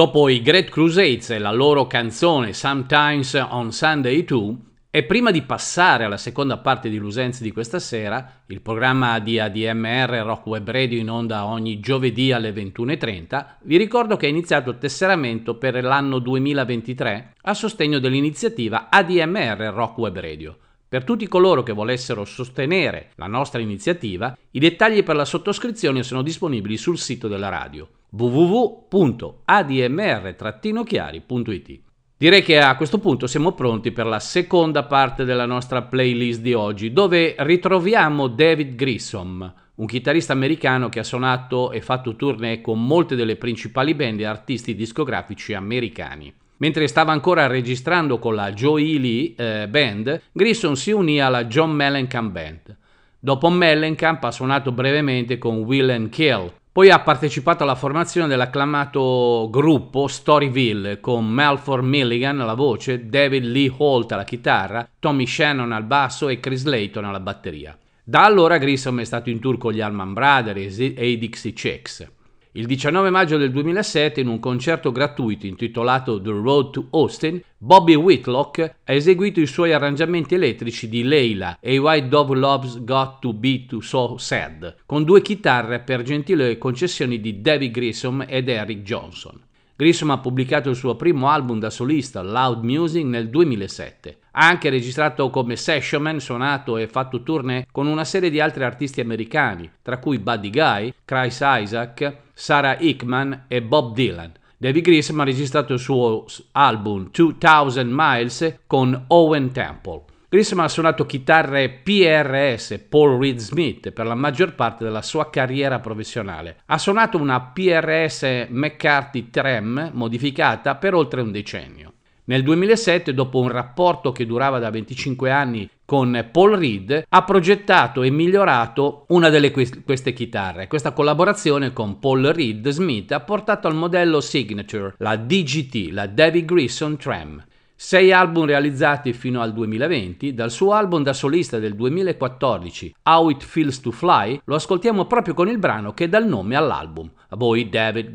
Dopo i Great Crusades e la loro canzone Sometimes on Sunday Too, e prima di passare alla seconda parte di Lusenzi di questa sera, il programma di ADMR Rock Web Radio in onda ogni giovedì alle 21.30, vi ricordo che è iniziato il tesseramento per l'anno 2023 a sostegno dell'iniziativa ADMR Rock Web Radio. Per tutti coloro che volessero sostenere la nostra iniziativa, i dettagli per la sottoscrizione sono disponibili sul sito della radio www.admr-chiari.it. Direi che a questo punto siamo pronti per la seconda parte della nostra playlist di oggi, dove ritroviamo David Grissom, un chitarrista americano che ha suonato e fatto tournée con molte delle principali band e artisti discografici americani. Mentre stava ancora registrando con la Joe Ely eh, Band, Grissom si unì alla John Mellencamp Band. Dopo Mellencamp ha suonato brevemente con Will and Kill, poi ha partecipato alla formazione dell'acclamato gruppo Storyville con Malford Milligan alla voce, David Lee Holt alla chitarra, Tommy Shannon al basso e Chris Layton alla batteria. Da allora Grissom è stato in tour con gli Allman Brothers e i Dixie Chicks. Il 19 maggio del 2007, in un concerto gratuito intitolato The Road to Austin, Bobby Whitlock ha eseguito i suoi arrangiamenti elettrici di Leila e Why Dove Loves Got to Be Too So Sad, con due chitarre per gentili concessioni di David Grissom ed Eric Johnson. Grissom ha pubblicato il suo primo album da solista, Loud Music, nel 2007. Ha anche registrato come sessionman, suonato e fatto tournée con una serie di altri artisti americani, tra cui Buddy Guy, Chris Isaac, Sarah Hickman e Bob Dylan. David Grissom ha registrato il suo album 2000 Miles con Owen Temple. Grissom ha suonato chitarre PRS Paul Reed Smith per la maggior parte della sua carriera professionale. Ha suonato una PRS McCarthy Trem modificata per oltre un decennio. Nel 2007, dopo un rapporto che durava da 25 anni con Paul Reed, ha progettato e migliorato una delle queste chitarre. Questa collaborazione con Paul Reed Smith ha portato al modello signature, la DGT, la David Grissom Trem. Sei album realizzati fino al 2020, dal suo album da solista del 2014, How It Feels to Fly, lo ascoltiamo proprio con il brano che dà il nome all'album, a voi David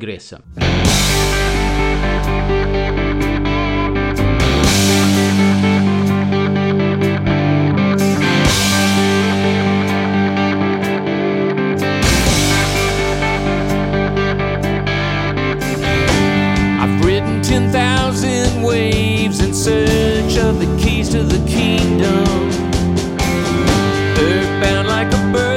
Grissom. to the kingdom. Earthbound like a bird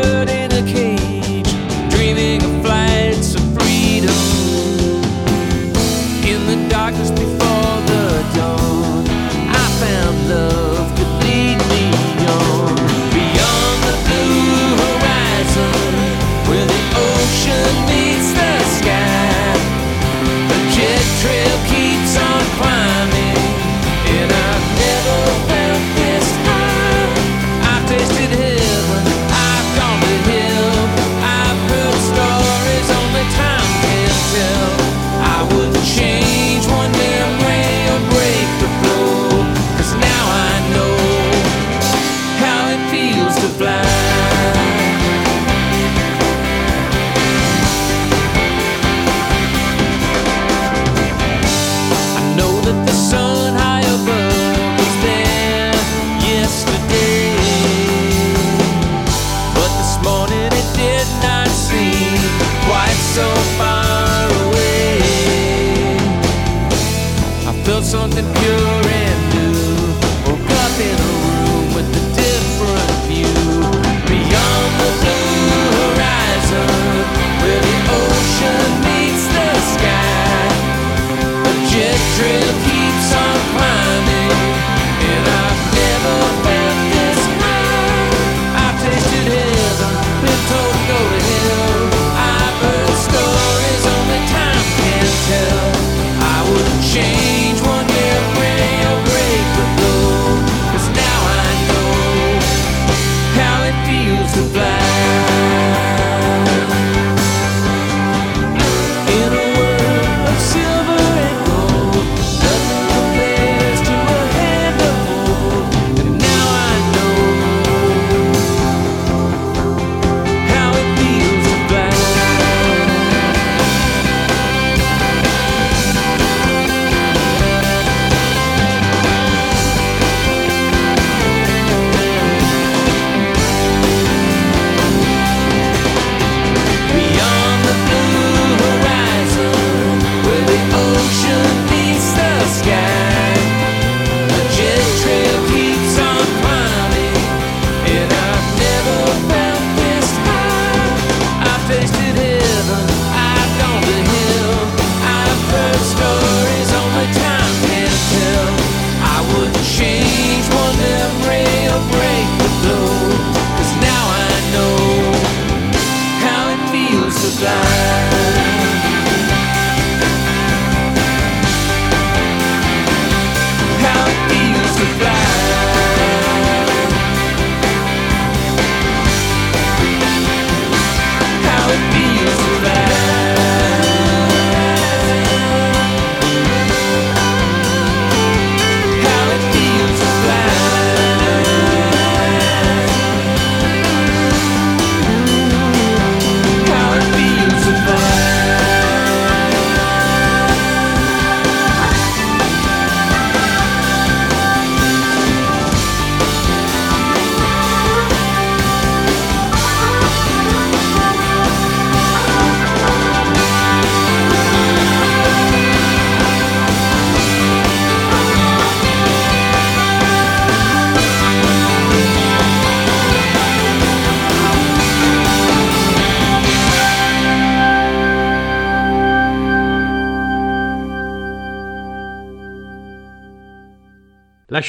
drift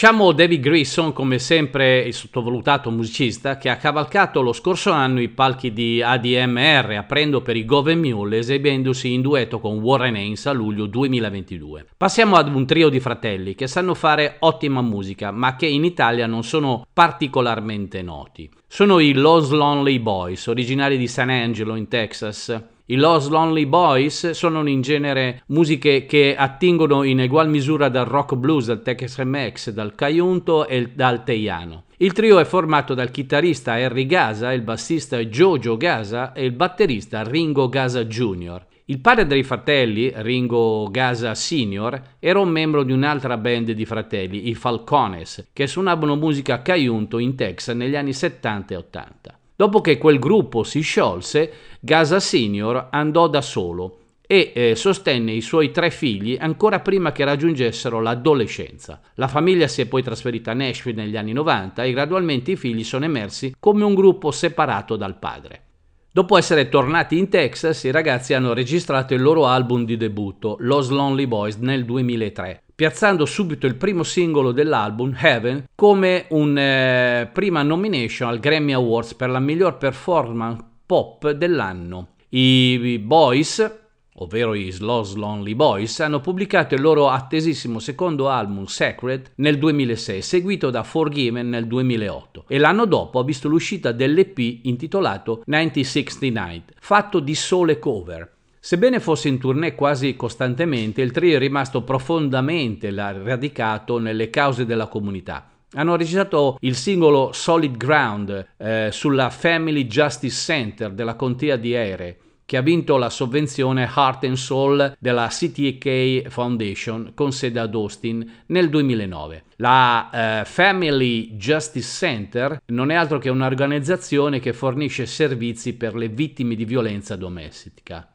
Lasciamo David Grissom come sempre il sottovalutato musicista che ha cavalcato lo scorso anno i palchi di ADMR aprendo per i Goven Mule esibendosi in duetto con Warren Haynes a luglio 2022. Passiamo ad un trio di fratelli che sanno fare ottima musica ma che in Italia non sono particolarmente noti. Sono i Los Lonely Boys, originari di San Angelo in Texas i Los Lonely Boys sono in genere musiche che attingono in egual misura dal rock blues, dal Texas MX, dal caiunto e dal teiano. Il trio è formato dal chitarrista Harry Gaza, il bassista Jojo Gaza e il batterista Ringo Gaza Jr. Il padre dei fratelli, Ringo Gaza Sr., era un membro di un'altra band di fratelli, i Falcones, che suonavano musica caiunto in Texas negli anni 70 e 80. Dopo che quel gruppo si sciolse, Gaza Senior andò da solo e eh, sostenne i suoi tre figli ancora prima che raggiungessero l'adolescenza. La famiglia si è poi trasferita a Nashville negli anni 90 e gradualmente i figli sono emersi come un gruppo separato dal padre. Dopo essere tornati in Texas, i ragazzi hanno registrato il loro album di debutto, Los Lonely Boys, nel 2003 piazzando subito il primo singolo dell'album, Heaven, come un eh, prima nomination al Grammy Awards per la miglior performance pop dell'anno. I Boys, ovvero i Slow Lonely Boys, hanno pubblicato il loro attesissimo secondo album Sacred nel 2006, seguito da Forgiven nel 2008 e l'anno dopo ha visto l'uscita dell'EP intitolato 1969, fatto di sole cover. Sebbene fosse in tournée quasi costantemente, il trio è rimasto profondamente radicato nelle cause della comunità. Hanno registrato il singolo Solid Ground eh, sulla Family Justice Center della contea di Erie, che ha vinto la sovvenzione Heart and Soul della CTK Foundation con sede ad Austin nel 2009. La eh, Family Justice Center non è altro che un'organizzazione che fornisce servizi per le vittime di violenza domestica.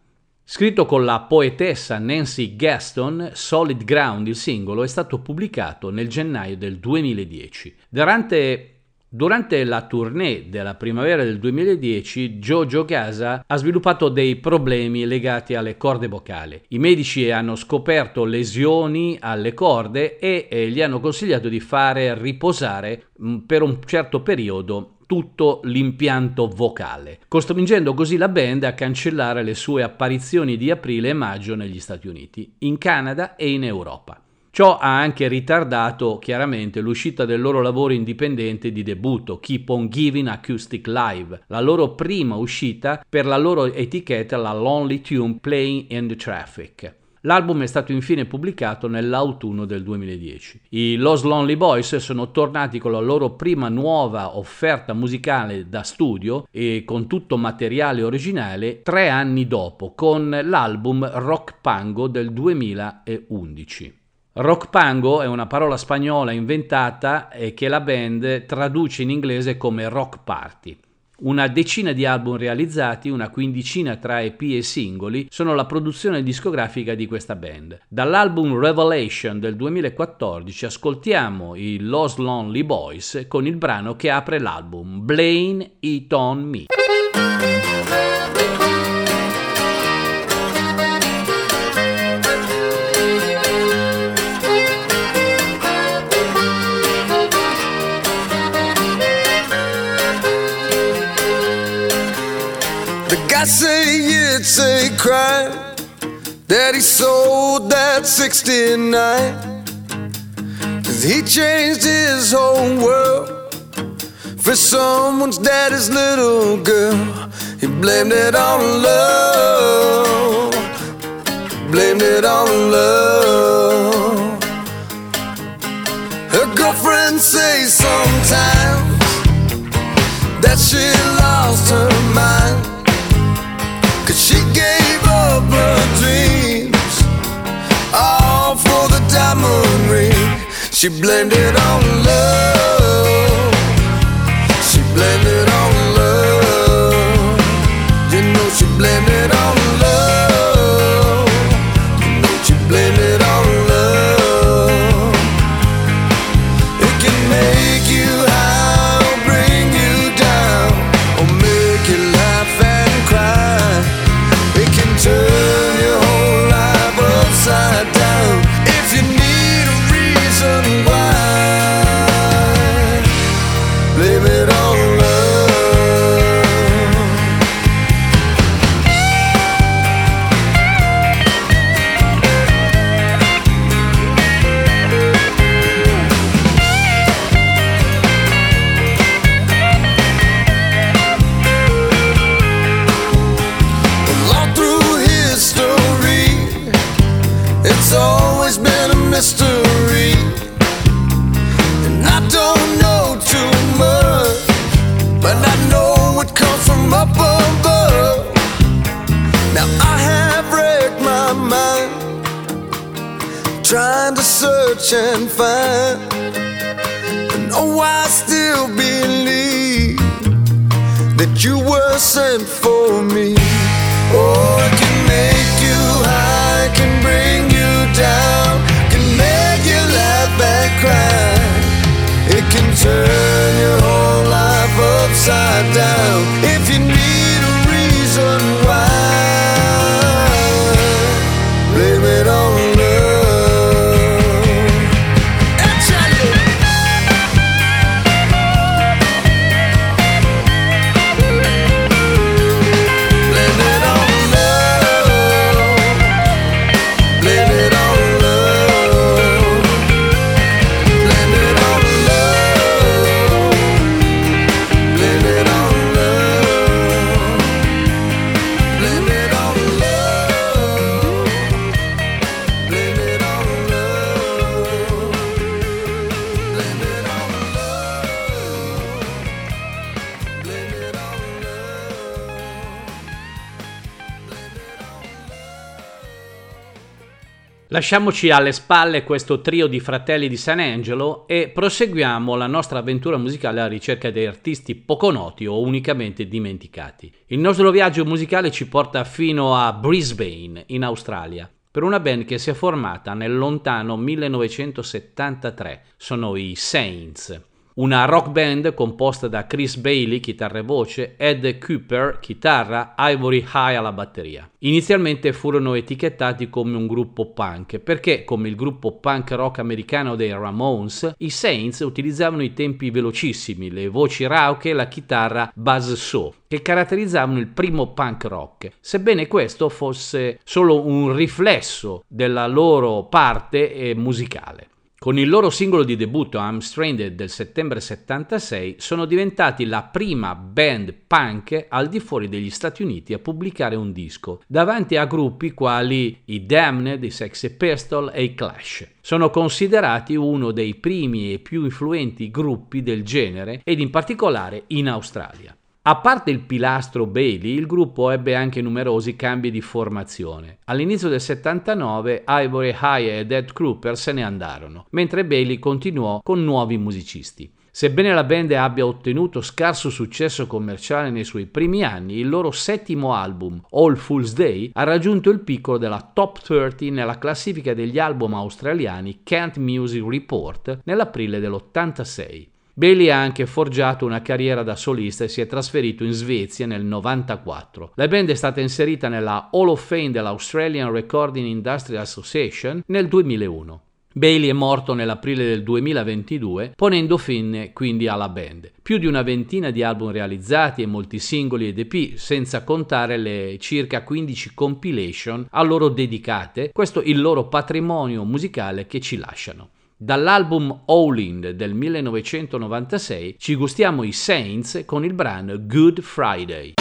Scritto con la poetessa Nancy Gaston, Solid Ground, il singolo, è stato pubblicato nel gennaio del 2010. Durante Durante la tournée della primavera del 2010, Jojo Gaza ha sviluppato dei problemi legati alle corde vocali. I medici hanno scoperto lesioni alle corde e eh, gli hanno consigliato di fare riposare mh, mm, per un certo periodo tutto l'impianto vocale, costringendo così la band a cancellare le sue apparizioni di aprile e maggio negli Stati Uniti, in Canada e in Europa. Ciò ha anche ritardato chiaramente l'uscita del loro lavoro indipendente di debutto, Keep on Giving Acoustic Live, la loro prima uscita per la loro etichetta, la Lonely Tune Playing in the Traffic. L'album è stato infine pubblicato nell'autunno del 2010. I Los Lonely Boys sono tornati con la loro prima nuova offerta musicale da studio e con tutto materiale originale tre anni dopo con l'album Rock Pango del 2011. Rock Pango è una parola spagnola inventata e che la band traduce in inglese come rock party. Una decina di album realizzati, una quindicina tra EP e singoli, sono la produzione discografica di questa band. Dall'album Revelation del 2014 ascoltiamo i Los Lonely Boys con il brano che apre l'album Blame It On Me. I say it's a crime that he sold that 69. Cause he changed his whole world for someone's daddy's little girl. He blamed it on love, blamed it on love. Her girlfriend says sometimes that she lost her mind. Dreams. All for the diamond ring. She blamed it on love. She blamed it on Lasciamoci alle spalle questo trio di fratelli di San Angelo e proseguiamo la nostra avventura musicale alla ricerca di artisti poco noti o unicamente dimenticati. Il nostro viaggio musicale ci porta fino a Brisbane, in Australia, per una band che si è formata nel lontano 1973. Sono i Saints. Una rock band composta da Chris Bailey, chitarra e voce, Ed Cooper, chitarra, Ivory High alla batteria. Inizialmente furono etichettati come un gruppo punk, perché, come il gruppo punk rock americano dei Ramones, i Saints utilizzavano i tempi velocissimi, le voci rauche e la chitarra buzzsaw, che caratterizzavano il primo punk rock, sebbene questo fosse solo un riflesso della loro parte eh, musicale. Con il loro singolo di debutto I'm Stranded del settembre 76 sono diventati la prima band punk al di fuori degli Stati Uniti a pubblicare un disco, davanti a gruppi quali i Damned, i Sexy Pistol e i Clash. Sono considerati uno dei primi e più influenti gruppi del genere ed in particolare in Australia. A parte il pilastro Bailey, il gruppo ebbe anche numerosi cambi di formazione. All'inizio del 79 Ivory High ed Ed Kruper se ne andarono, mentre Bailey continuò con nuovi musicisti. Sebbene la band abbia ottenuto scarso successo commerciale nei suoi primi anni, il loro settimo album, All Fool's Day, ha raggiunto il picco della top 30 nella classifica degli album australiani Kent Music Report nell'aprile dell'86. Bailey ha anche forgiato una carriera da solista e si è trasferito in Svezia nel 94. La band è stata inserita nella Hall of Fame dell'Australian Recording Industry Association nel 2001. Bailey è morto nell'aprile del 2022, ponendo fine quindi alla band. Più di una ventina di album realizzati e molti singoli ed EP, senza contare le circa 15 compilation a loro dedicate, questo il loro patrimonio musicale che ci lasciano. Dall'album All In del 1996 ci gustiamo i Saints con il brano Good Friday.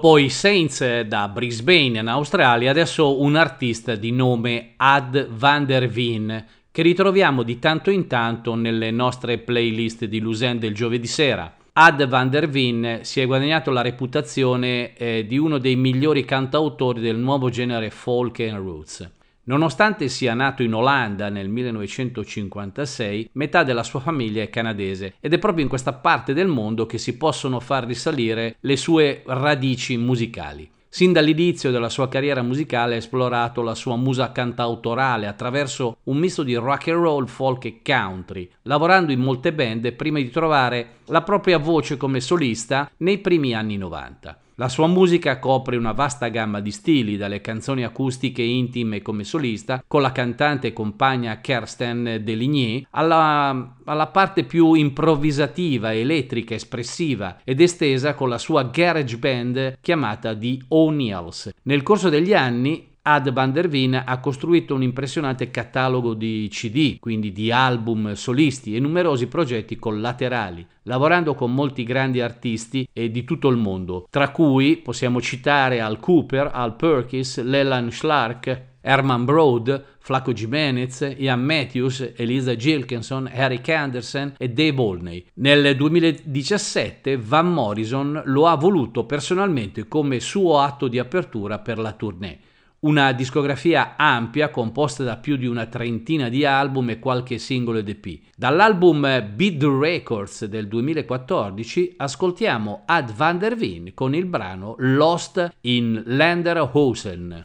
Dopo i Saints da Brisbane in Australia, adesso un artista di nome Ad van der Veen, che ritroviamo di tanto in tanto nelle nostre playlist di Lusen del giovedì sera. Ad van der Veen si è guadagnato la reputazione eh, di uno dei migliori cantautori del nuovo genere folk and roots. Nonostante sia nato in Olanda nel 1956, metà della sua famiglia è canadese ed è proprio in questa parte del mondo che si possono far risalire le sue radici musicali. Sin dall'inizio della sua carriera musicale ha esplorato la sua musa cantautorale attraverso un misto di rock and roll, folk e country, lavorando in molte band prima di trovare la propria voce come solista nei primi anni 90. La sua musica copre una vasta gamma di stili, dalle canzoni acustiche intime come solista, con la cantante e compagna Kersten Deligny, alla, alla parte più improvvisativa, elettrica, espressiva ed estesa con la sua garage band chiamata The O'Neills. Nel corso degli anni Ad van der Veen ha costruito un impressionante catalogo di CD, quindi di album solisti e numerosi progetti collaterali, lavorando con molti grandi artisti di tutto il mondo, tra cui possiamo citare Al Cooper, Al Perkins, Leland Schlark, Herman Broad, Flaco Jimenez, Ian Matthews, Elisa Gilkinson, Eric Anderson e Dave Olney. Nel 2017 Van Morrison lo ha voluto personalmente come suo atto di apertura per la tournée una discografia ampia composta da più di una trentina di album e qualche singolo ed EP. Dall'album the Records del 2014 ascoltiamo Ad van der Veen con il brano Lost in Landerhosen.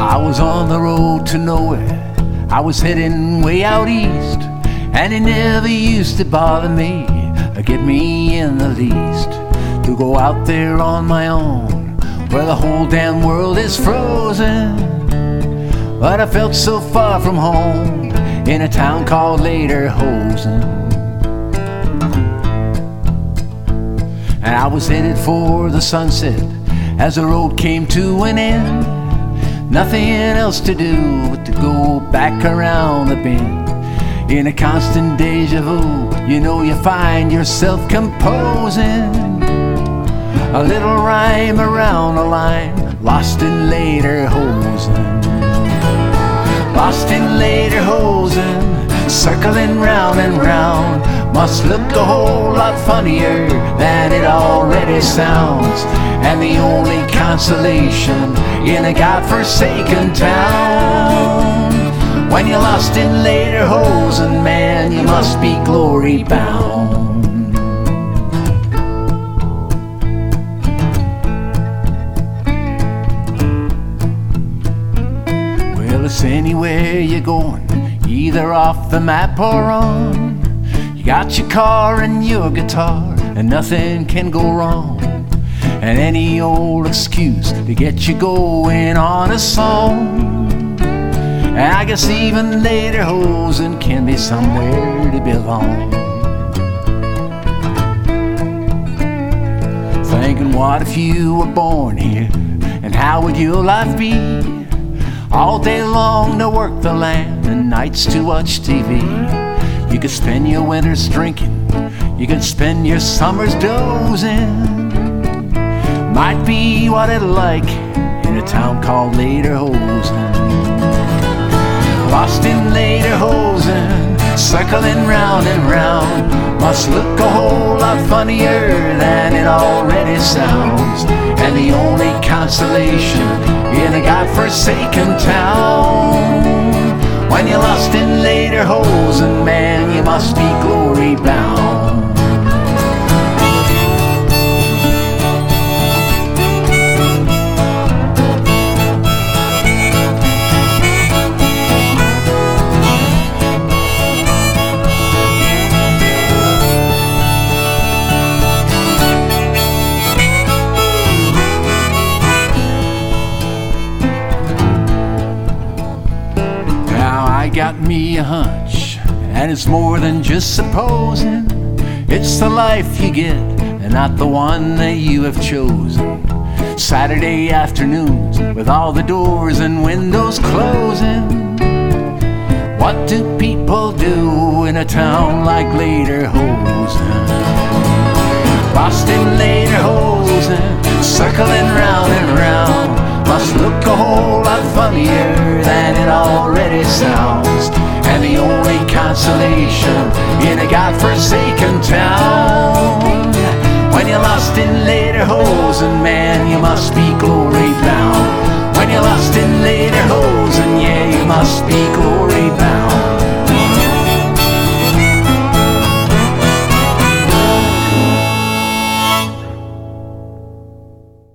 I was on the road to nowhere. I was heading way out east, and it never used to bother me get me in the least to go out there on my own where the whole damn world is frozen. But I felt so far from home in a town called Lederhosen. And I was headed for the sunset as the road came to an end. Nothing else to do but to go back around the bend in a constant deja vu. You know, you find yourself composing a little rhyme around a line, lost in later hosen. Lost in later hosen, circling round and round. Must look a whole lot funnier than it already sounds. And the only consolation in a godforsaken town when you're lost in later holes, and man, you must be glory bound. Well, it's anywhere you're going, either off the map or on. You got your car and your guitar, and nothing can go wrong. And any old excuse to get you going on a song. I guess even later hosen can be somewhere to belong. Thinking, what if you were born here? And how would your life be? All day long to work the land and nights to watch TV. You could spend your winters drinking, you could spend your summers dozing. Might be what it's like in a town called Lederhosen lost in later hosen, circling round and round. Must look a whole lot funnier than it already sounds. And the only consolation in a godforsaken town. When you're lost in later hosen, man, you must be glory bound. Me a hunch, and it's more than just supposing. It's the life you get, and not the one that you have chosen. Saturday afternoons, with all the doors and windows closing. What do people do in a town like Lederhosen? Boston Lederhosen, circling round and round, must look a whole lot funnier than it already sounds. And the only consolation in a godforsaken town. When you're lost in Lederhosen, man, you must be glory bound. When you're lost in Lederhosen, yeah, you must be glory bound.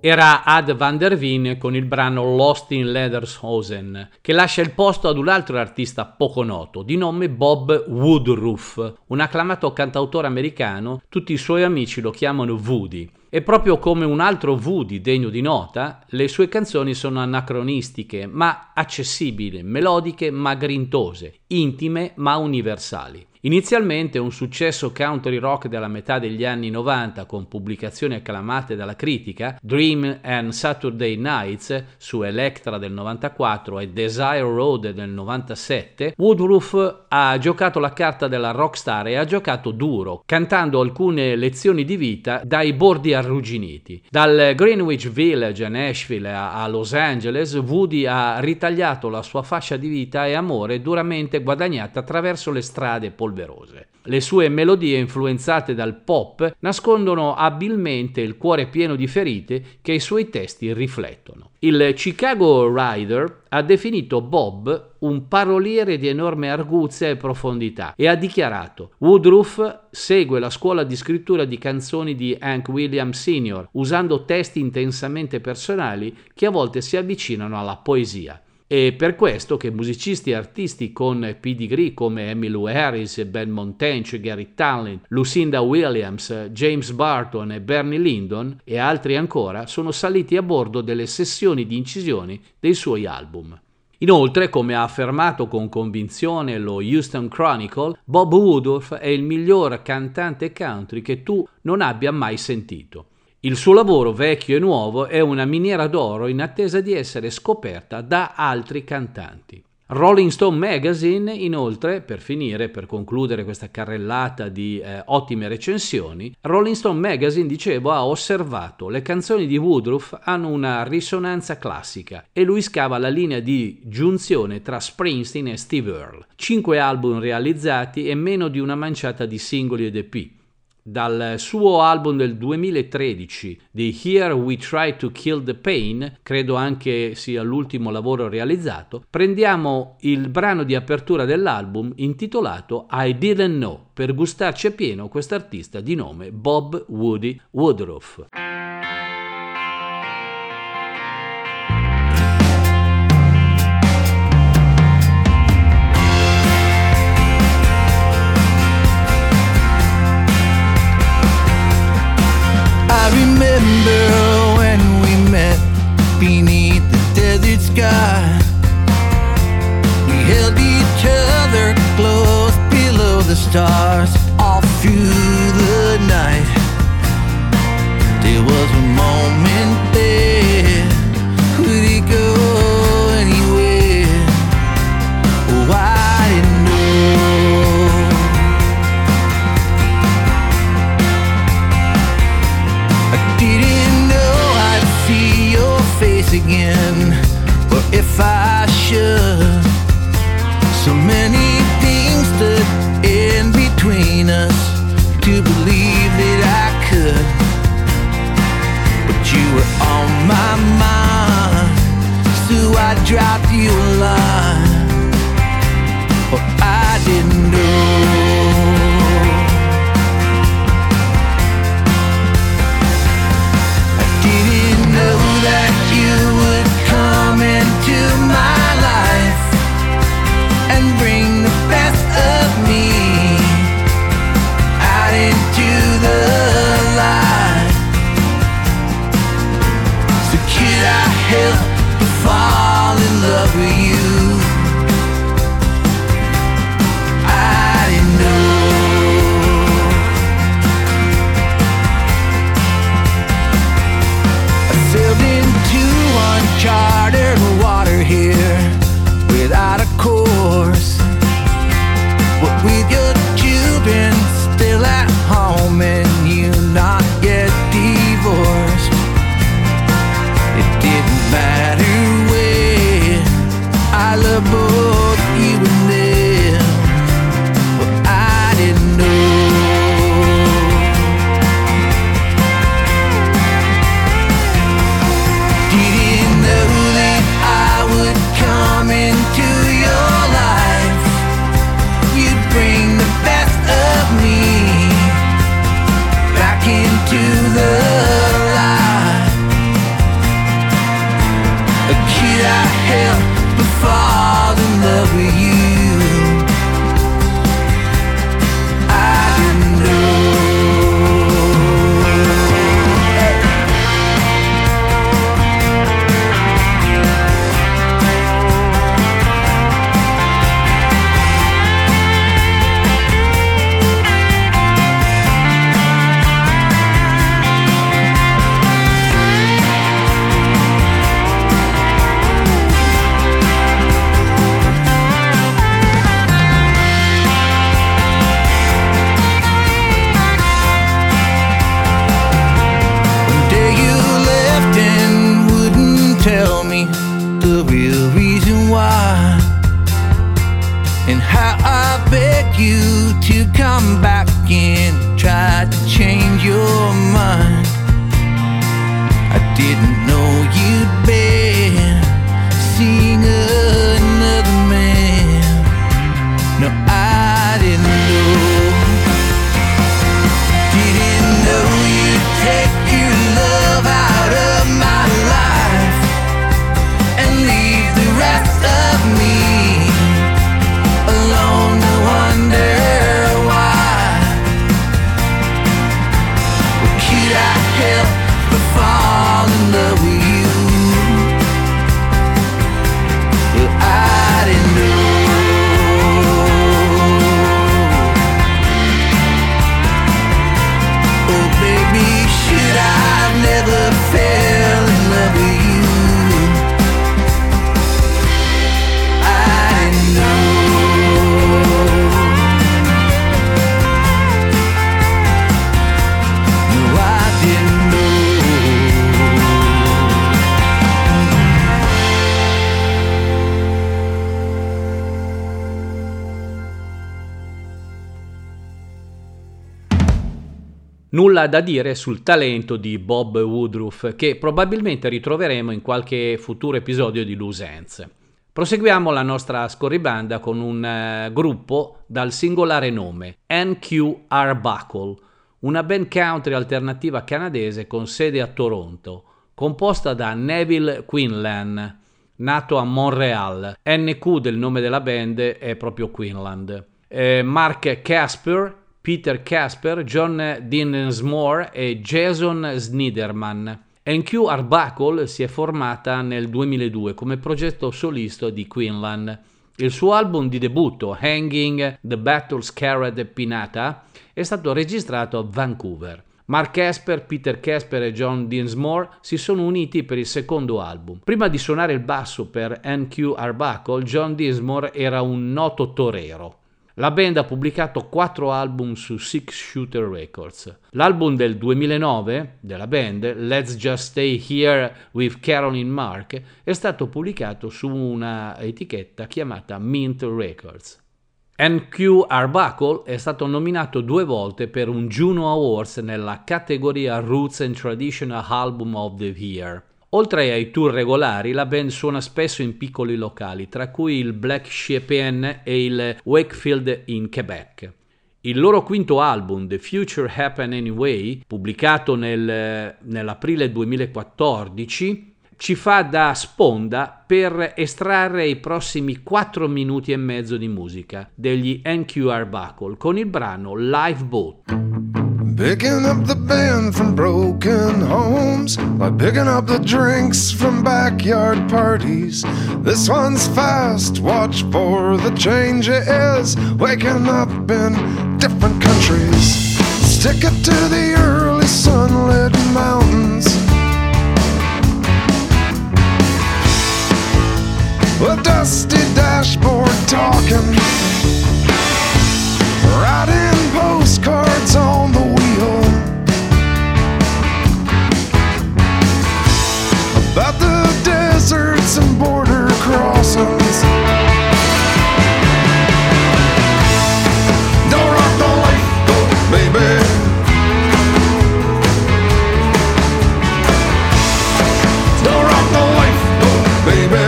Era Ad van der Wien con il brano Lost in Lederhosen, che lascia il posto ad un altro artista poco noto, di nome Bob Woodruff, un acclamato cantautore americano, tutti i suoi amici lo chiamano Woody. E proprio come un altro Woody degno di nota, le sue canzoni sono anacronistiche, ma accessibili, melodiche ma grintose, intime ma universali. Inizialmente un successo country rock della metà degli anni 90 con pubblicazioni acclamate dalla critica, Dream and Saturday Nights su Electra del 94 e Desire Road del 97, Woodruff ha giocato la carta della rockstar e ha giocato duro, cantando alcune lezioni di vita dai bordi arrugginiti. Dal Greenwich Village a Nashville a Los Angeles, Woody ha ritagliato la sua fascia di vita e amore duramente guadagnata attraverso le strade polverose polverose. Le sue melodie influenzate dal pop nascondono abilmente il cuore pieno di ferite che i suoi testi riflettono. Il Chicago Rider ha definito Bob un paroliere di enorme arguzia e profondità e ha dichiarato Woodruff segue la scuola di scrittura di canzoni di Hank Williams Sr., usando testi intensamente personali che a volte si avvicinano alla poesia. È per questo che musicisti e artisti con pedigree come Emmylou Harris, Ben Montench, Gary Tallin, Lucinda Williams, James Barton e Bernie Lyndon e altri ancora sono saliti a bordo delle sessioni di incisioni dei suoi album. Inoltre, come ha affermato con convinzione lo Houston Chronicle, Bob Woodruff è il miglior cantante country che tu non abbia mai sentito. Il suo lavoro, vecchio e nuovo, è una miniera d'oro in attesa di essere scoperta da altri cantanti. Rolling Stone Magazine, inoltre, per finire, per concludere questa carrellata di eh, ottime recensioni, Rolling Stone Magazine, dicevo, ha osservato le canzoni di Woodruff hanno una risonanza classica e lui scava la linea di giunzione tra Springsteen e Steve Earle. Cinque album realizzati e meno di una manciata di singoli ed EP. Dal suo album del 2013, The Here We Try to Kill the Pain, credo anche sia l'ultimo lavoro realizzato, prendiamo il brano di apertura dell'album intitolato I Didn't Know per gustarci appieno quest'artista di nome Bob Woody Woodruff. Beneath the desert sky. We held each other close below the stars all through the night. There was a moment if I should. So many things stood in between us to believe that I could. But you were on my mind, so I dropped you a line. Oh, I didn't know. Nulla da dire sul talento di Bob Woodruff, che probabilmente ritroveremo in qualche futuro episodio di Loose Ends. Proseguiamo la nostra scorribanda con un eh, gruppo dal singolare nome NQ Arbuckle, una band country alternativa canadese con sede a Toronto, composta da Neville Quinlan, nato a Montreal. NQ del nome della band è proprio Quinland. Eh, Mark Casper, Peter Casper, John Dinsmore e Jason Sniderman. NQ Arbuckle si è formata nel 2002 come progetto solista di Quinlan. Il suo album di debutto, Hanging the Battle Scarred Pinata, è stato registrato a Vancouver. Mark Casper, Peter Casper e John Dinsmore si sono uniti per il secondo album. Prima di suonare il basso per NQ Arbuckle, John Dinsmore era un noto torero. La band ha pubblicato quattro album su Six Shooter Records. L'album del 2009 della band, Let's Just Stay Here with Caroline Mark, è stato pubblicato su una etichetta chiamata Mint Records. NQ Arbuckle è stato nominato due volte per un Juno Awards nella categoria Roots and Traditional Album of the Year. Oltre ai tour regolari, la band suona spesso in piccoli locali, tra cui il Black Sheep Inn e il Wakefield in Quebec. Il loro quinto album, The Future Happen Anyway, pubblicato nel, nell'aprile 2014, ci fa da sponda per estrarre i prossimi 4 minuti e mezzo di musica degli NQ Arbuckle con il brano Lifeboat. Picking up the band from broken homes, like picking up the drinks from backyard parties. This one's fast, watch for the change it is. Waking up in different countries. Stick it to the early sunlit mountains. A dusty dashboard talking. Writing postcards on the border crossings. Don't rock the lifeboat, baby. Don't rock the baby.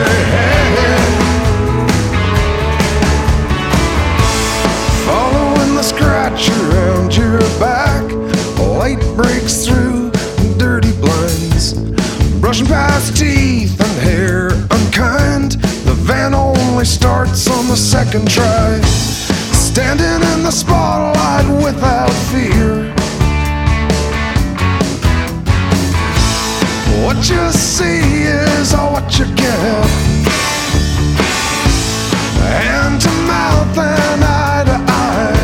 Following the scratch around your back, light breaks through dirty blinds. Brushing past teeth starts on the second try. Standing in the spotlight without fear. What you see is all what you get. Hand to mouth and eye to eye.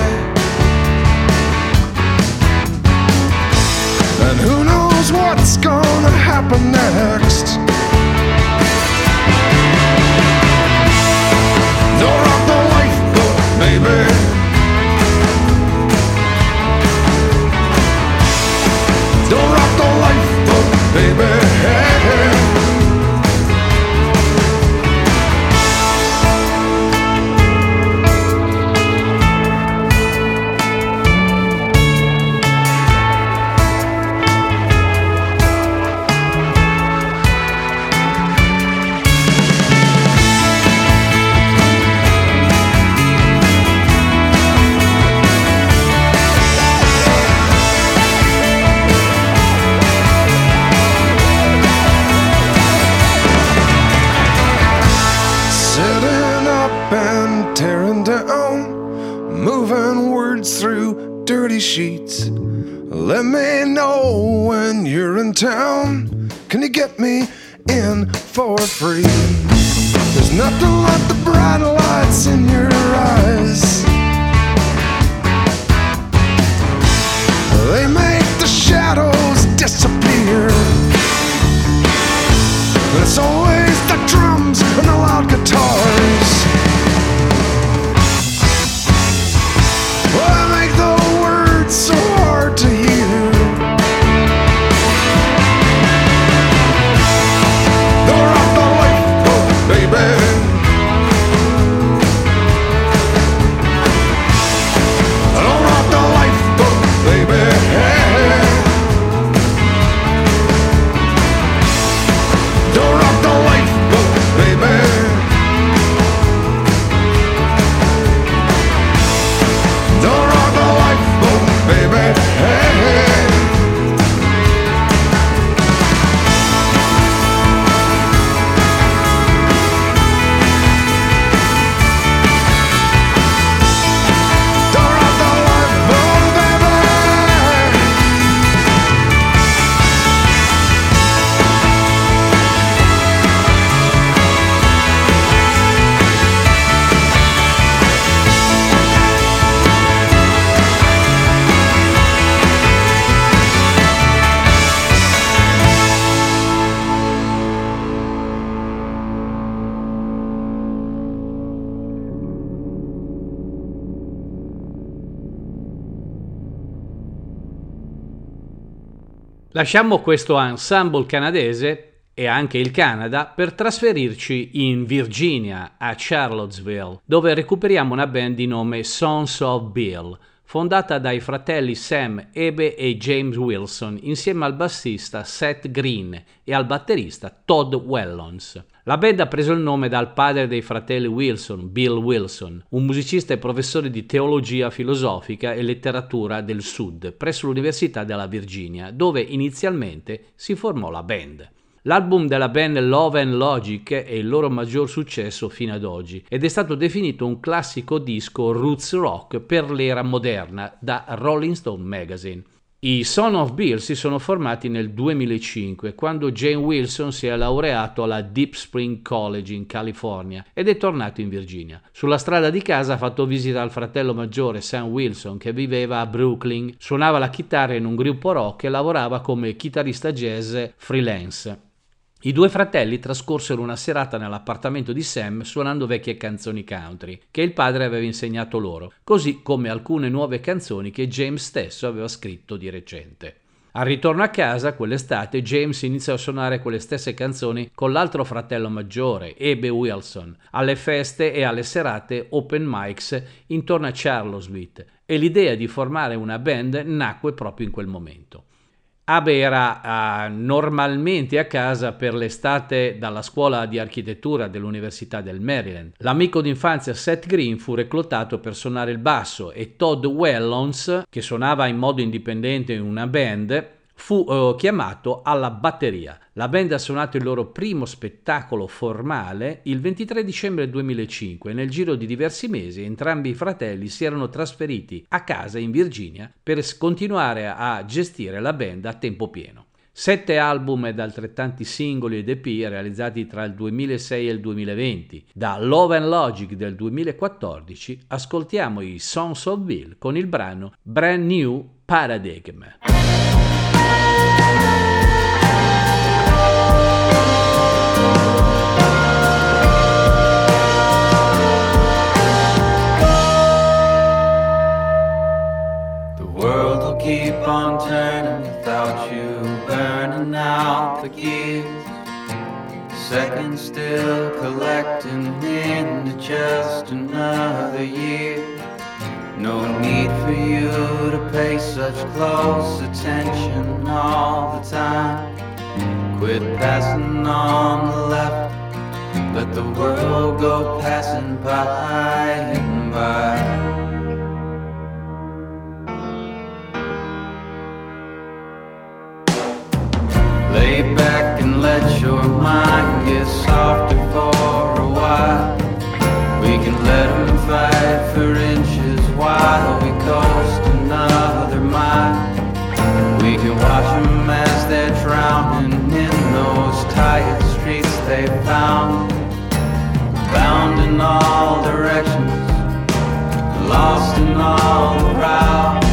And who knows what's gonna happen next? Lasciamo questo ensemble canadese e anche il Canada per trasferirci in Virginia, a Charlottesville, dove recuperiamo una band di nome Sons of Bill, fondata dai fratelli Sam Ebe e James Wilson insieme al bassista Seth Green e al batterista Todd Wellons. La band ha preso il nome dal padre dei fratelli Wilson, Bill Wilson, un musicista e professore di teologia filosofica e letteratura del Sud presso l'Università della Virginia, dove inizialmente si formò la band. L'album della band Love and Logic è il loro maggior successo fino ad oggi ed è stato definito un classico disco roots rock per l'era moderna da Rolling Stone Magazine. I Son of Bill si sono formati nel 2005 quando Jane Wilson si è laureato alla Deep Spring College in California ed è tornato in Virginia. Sulla strada di casa ha fatto visita al fratello maggiore Sam Wilson che viveva a Brooklyn, suonava la chitarra in un gruppo rock e lavorava come chitarrista jazz freelance. I due fratelli trascorsero una serata nell'appartamento di Sam suonando vecchie canzoni country che il padre aveva insegnato loro, così come alcune nuove canzoni che James stesso aveva scritto di recente. Al ritorno a casa quell'estate James iniziò a suonare quelle stesse canzoni con l'altro fratello maggiore, Ebe Wilson, alle feste e alle serate open mics intorno a Charlottesville e l'idea di formare una band nacque proprio in quel momento. Abe era uh, normalmente a casa per l'estate dalla scuola di architettura dell'Università del Maryland. L'amico d'infanzia Seth Green fu reclutato per suonare il basso e Todd Wellons, che suonava in modo indipendente in una band, fu uh, chiamato alla batteria. La band ha suonato il loro primo spettacolo formale il 23 dicembre 2005 e nel giro di diversi mesi entrambi i fratelli si erano trasferiti a casa in Virginia per continuare a gestire la band a tempo pieno. Sette album ed altrettanti singoli ed EP realizzati tra il 2006 e il 2020. Da Love and Logic del 2014 ascoltiamo i Sons of Bill con il brano Brand New Paradigm. On turning without you burning out the gears. Seconds still collecting into just another year. No need for you to pay such close attention all the time. Quit passing on the left, let the world go passing by and by. Lay back and let your mind get softer for a while. We can let them fight for inches while we coast another mile. We can watch them as they're drowning in those tired streets they found. Bound in all directions, lost in all around.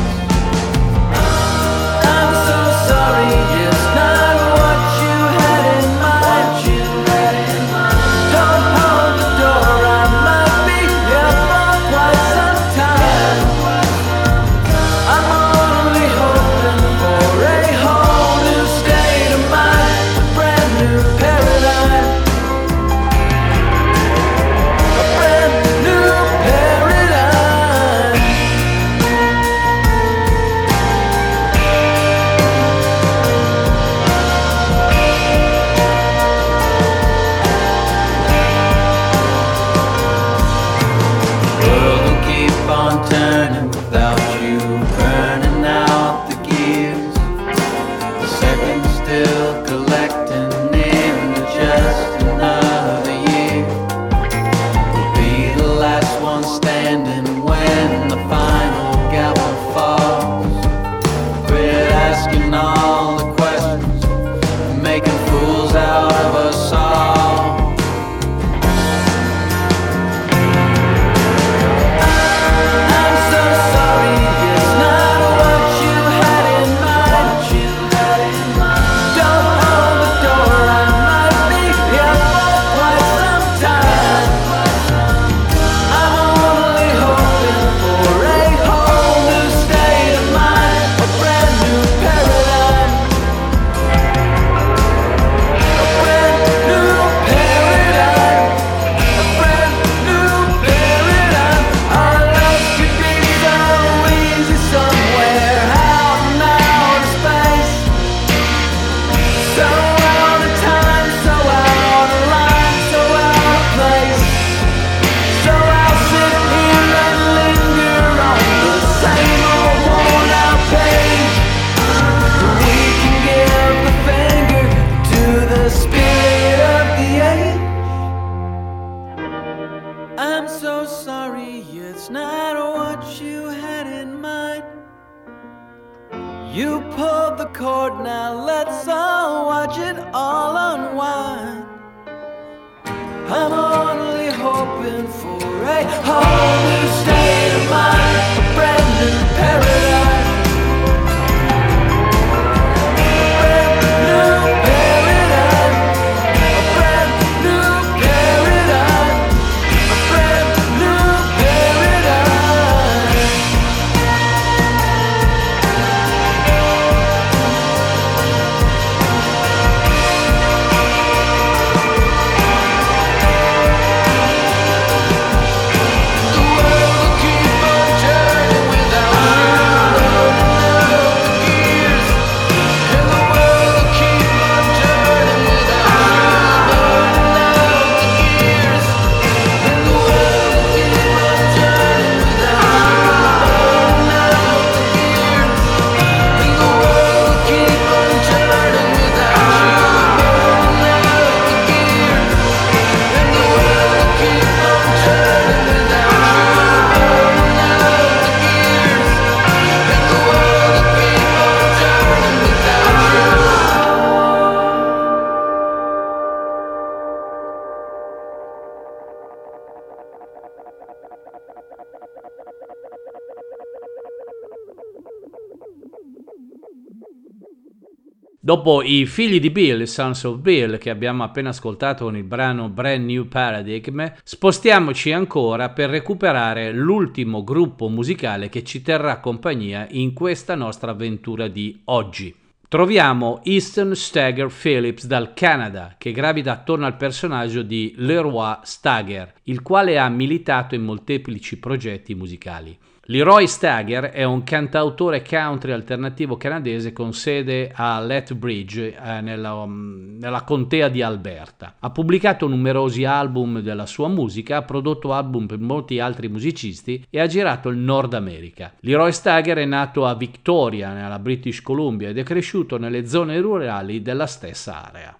Dopo i figli di Bill, Sons of Bill, che abbiamo appena ascoltato con il brano Brand New Paradigm, spostiamoci ancora per recuperare l'ultimo gruppo musicale che ci terrà compagnia in questa nostra avventura di oggi. Troviamo Easton Stagger Phillips dal Canada, che gravita attorno al personaggio di Leroy Stagger, il quale ha militato in molteplici progetti musicali. Leroy Stagger è un cantautore country alternativo canadese con sede a Lethbridge, eh, nella, um, nella, contea di Alberta. Ha pubblicato numerosi album della sua musica, ha prodotto album per molti altri musicisti e ha girato il Nord America. Leroy Stagger è nato a Victoria, nella British Columbia, ed è cresciuto nelle zone rurali della stessa area.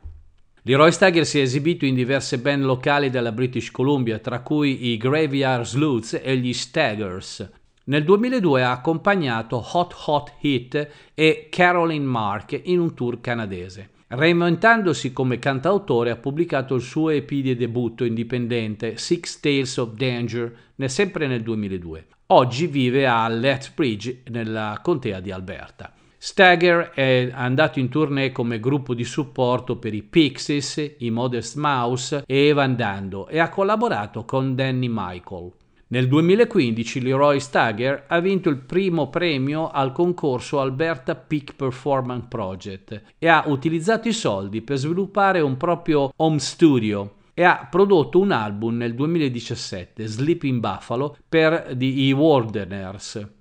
Leroy Stagger si è esibito in diverse band locali della British Columbia, tra cui i Graveyard Sleuths e gli Staggers. Nel 2002 ha accompagnato Hot Hot Hit e Caroline Mark in un tour canadese. Reinventandosi come cantautore ha pubblicato il suo EP di debutto indipendente Six Tales of Danger sempre nel 2002. Oggi vive a Lethbridge nella contea di Alberta. Stagger è andato in tournée come gruppo di supporto per i Pixies, i Modest Mouse e Evan Dando e ha collaborato con Danny Michael. Nel 2015 Leroy Stagger ha vinto il primo premio al concorso Alberta Peak Performance Project e ha utilizzato i soldi per sviluppare un proprio home studio e ha prodotto un album nel 2017, Sleeping Buffalo, per The Wardeners.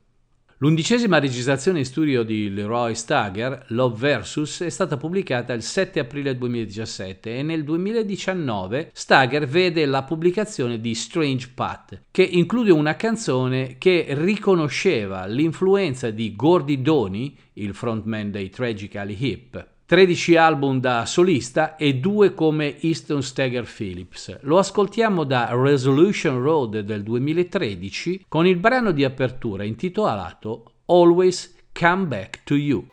L'undicesima registrazione in studio di Leroy Stagger, Love Versus, è stata pubblicata il 7 aprile 2017 e nel 2019 Stagger vede la pubblicazione di Strange Path, che include una canzone che riconosceva l'influenza di Gordy Doney, il frontman dei Tragically Hip. 13 album da solista e due come Easton Stagger Phillips. Lo ascoltiamo da Resolution Road del 2013 con il brano di apertura intitolato Always Come Back to You.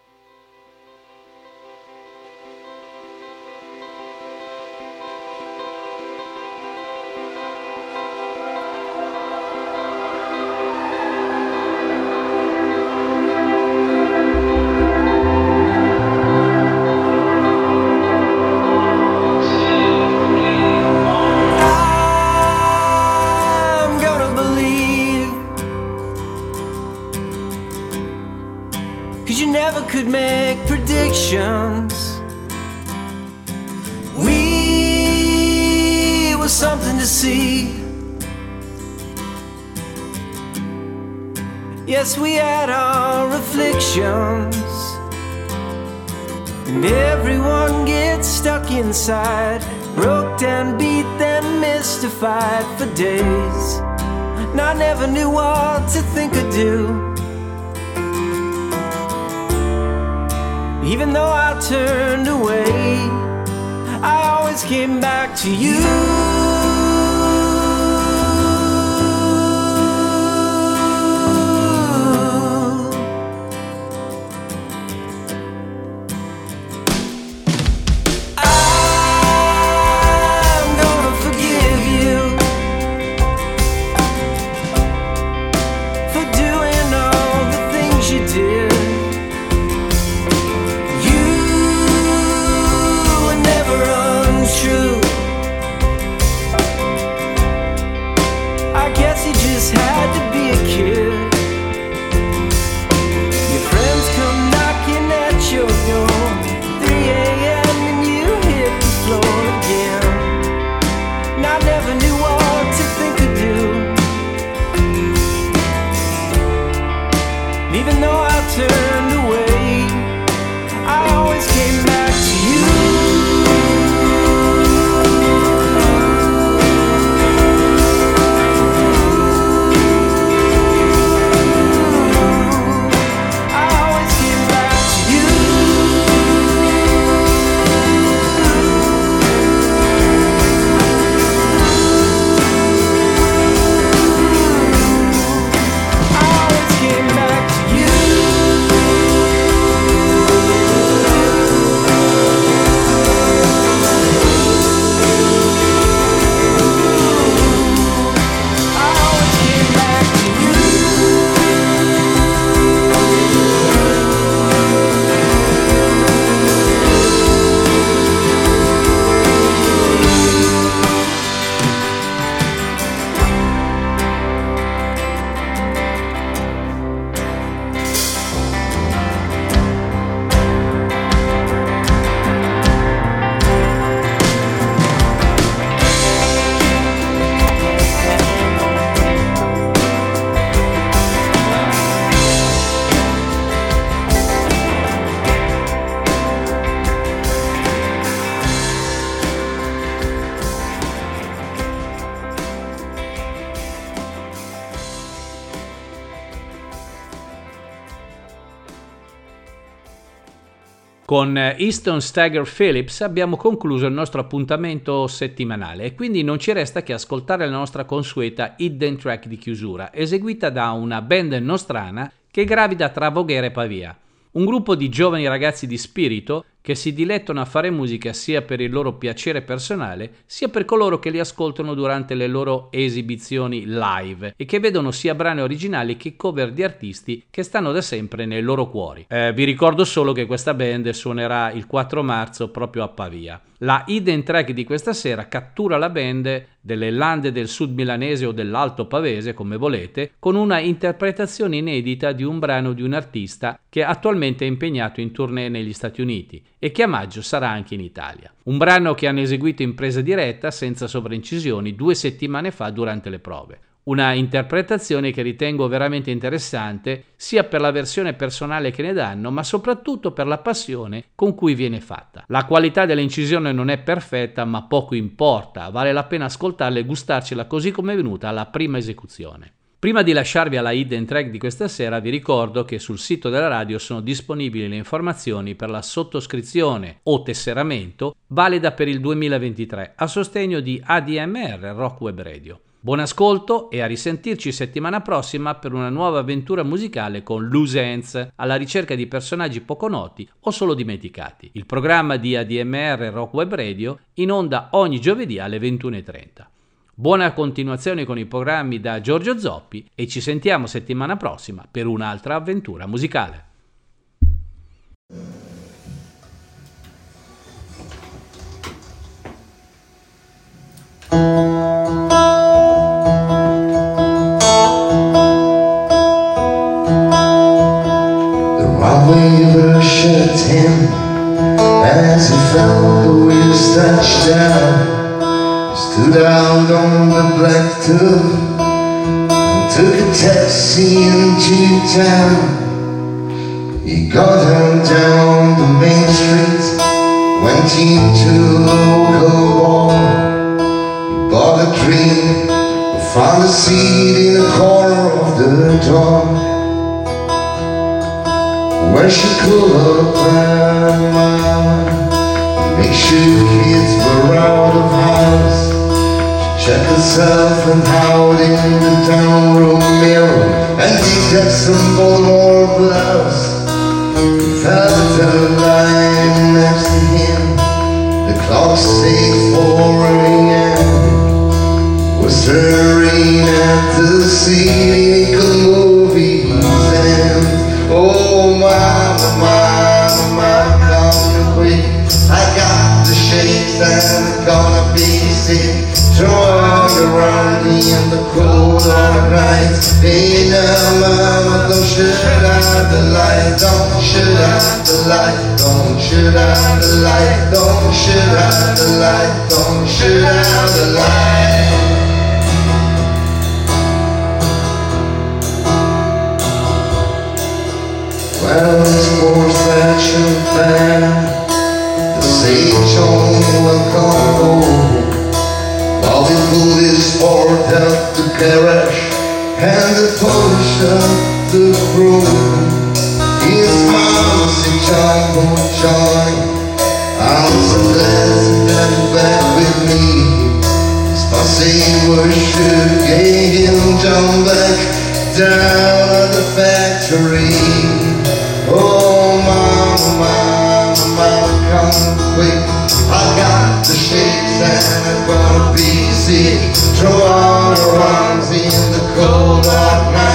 Never knew what to think or do. Even though I turned away, I always came back to you. Con Easton Stagger Phillips abbiamo concluso il nostro appuntamento settimanale e quindi non ci resta che ascoltare la nostra consueta hidden track di chiusura, eseguita da una band nostrana che gravita tra Voghera e Pavia. Un gruppo di giovani ragazzi di spirito che si dilettano a fare musica sia per il loro piacere personale, sia per coloro che li ascoltano durante le loro esibizioni live e che vedono sia brani originali che cover di artisti che stanno da sempre nei loro cuori. Eh, vi ricordo solo che questa band suonerà il 4 marzo proprio a Pavia. La hidden track di questa sera cattura la band delle lande del sud milanese o dell'alto pavese, come volete, con una interpretazione inedita di un brano di un artista che attualmente è impegnato in tournée negli Stati Uniti e che a maggio sarà anche in Italia. Un brano che hanno eseguito in presa diretta senza sovraincisioni due settimane fa durante le prove. Una interpretazione che ritengo veramente interessante sia per la versione personale che ne danno, ma soprattutto per la passione con cui viene fatta. La qualità dell'incisione non è perfetta, ma poco importa, vale la pena ascoltarla e gustarcela così come è venuta alla prima esecuzione. Prima di lasciarvi alla hidden track di questa sera vi ricordo che sul sito della radio sono disponibili le informazioni per la sottoscrizione o tesseramento valida per il 2023 a sostegno di ADMR Rock Web Radio. Buon ascolto e a risentirci settimana prossima per una nuova avventura musicale con Loose Ends alla ricerca di personaggi poco noti o solo dimenticati. Il programma di ADMR Rock Web Radio in onda ogni giovedì alle 21.30. Buona continuazione con i programmi da Giorgio Zoppi e ci sentiamo settimana prossima per un'altra avventura musicale. As he felt the wheels touch down. Stood out on the black and took a taxi into town. He got him down the main street, went into a local bar. He bought a drink, found a seat in the corner of the door where she could have planned Make sure the kids were out of house She checked herself and howled in the town room mirror And did some Baltimore blouse next to him. The clock said 4 a.m. Was at the cynical Don't shut out the light. Don't shut out the light. Well, this poor fashion fan The sage only will come home. While we pull this Ford out the garage And the polish up the room His mama said, John, oh John That you're back with me John back down the factory Oh, mama, mama, come quick. I got the shakes and gonna be. Throw out her arms in the cold dark night.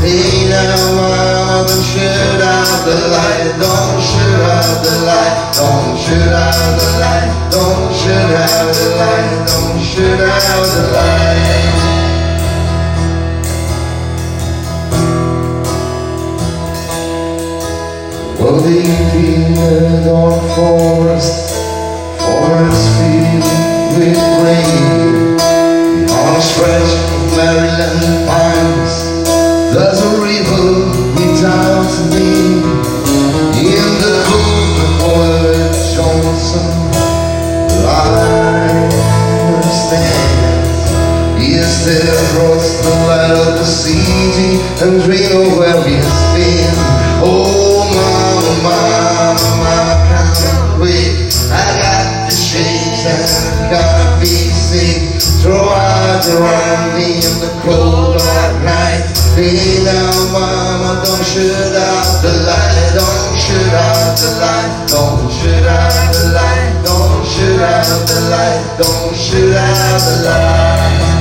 Now, mama, don't shut out the light. Don't shut out the light. Don't shut out the light. Don't shut out the light. Don't shut out the light. Well, the dark forest, forest Drifted across the light of the city And dream of where we've been. Oh mama, mama, I can't wait I got the shakes and I gotta be sick Throw eyes around me in the cold dark night. Lay down mama, don't shut out the light. Don't shut out the light. Don't shut out the light. Don't shut out the light. Don't shut out the light.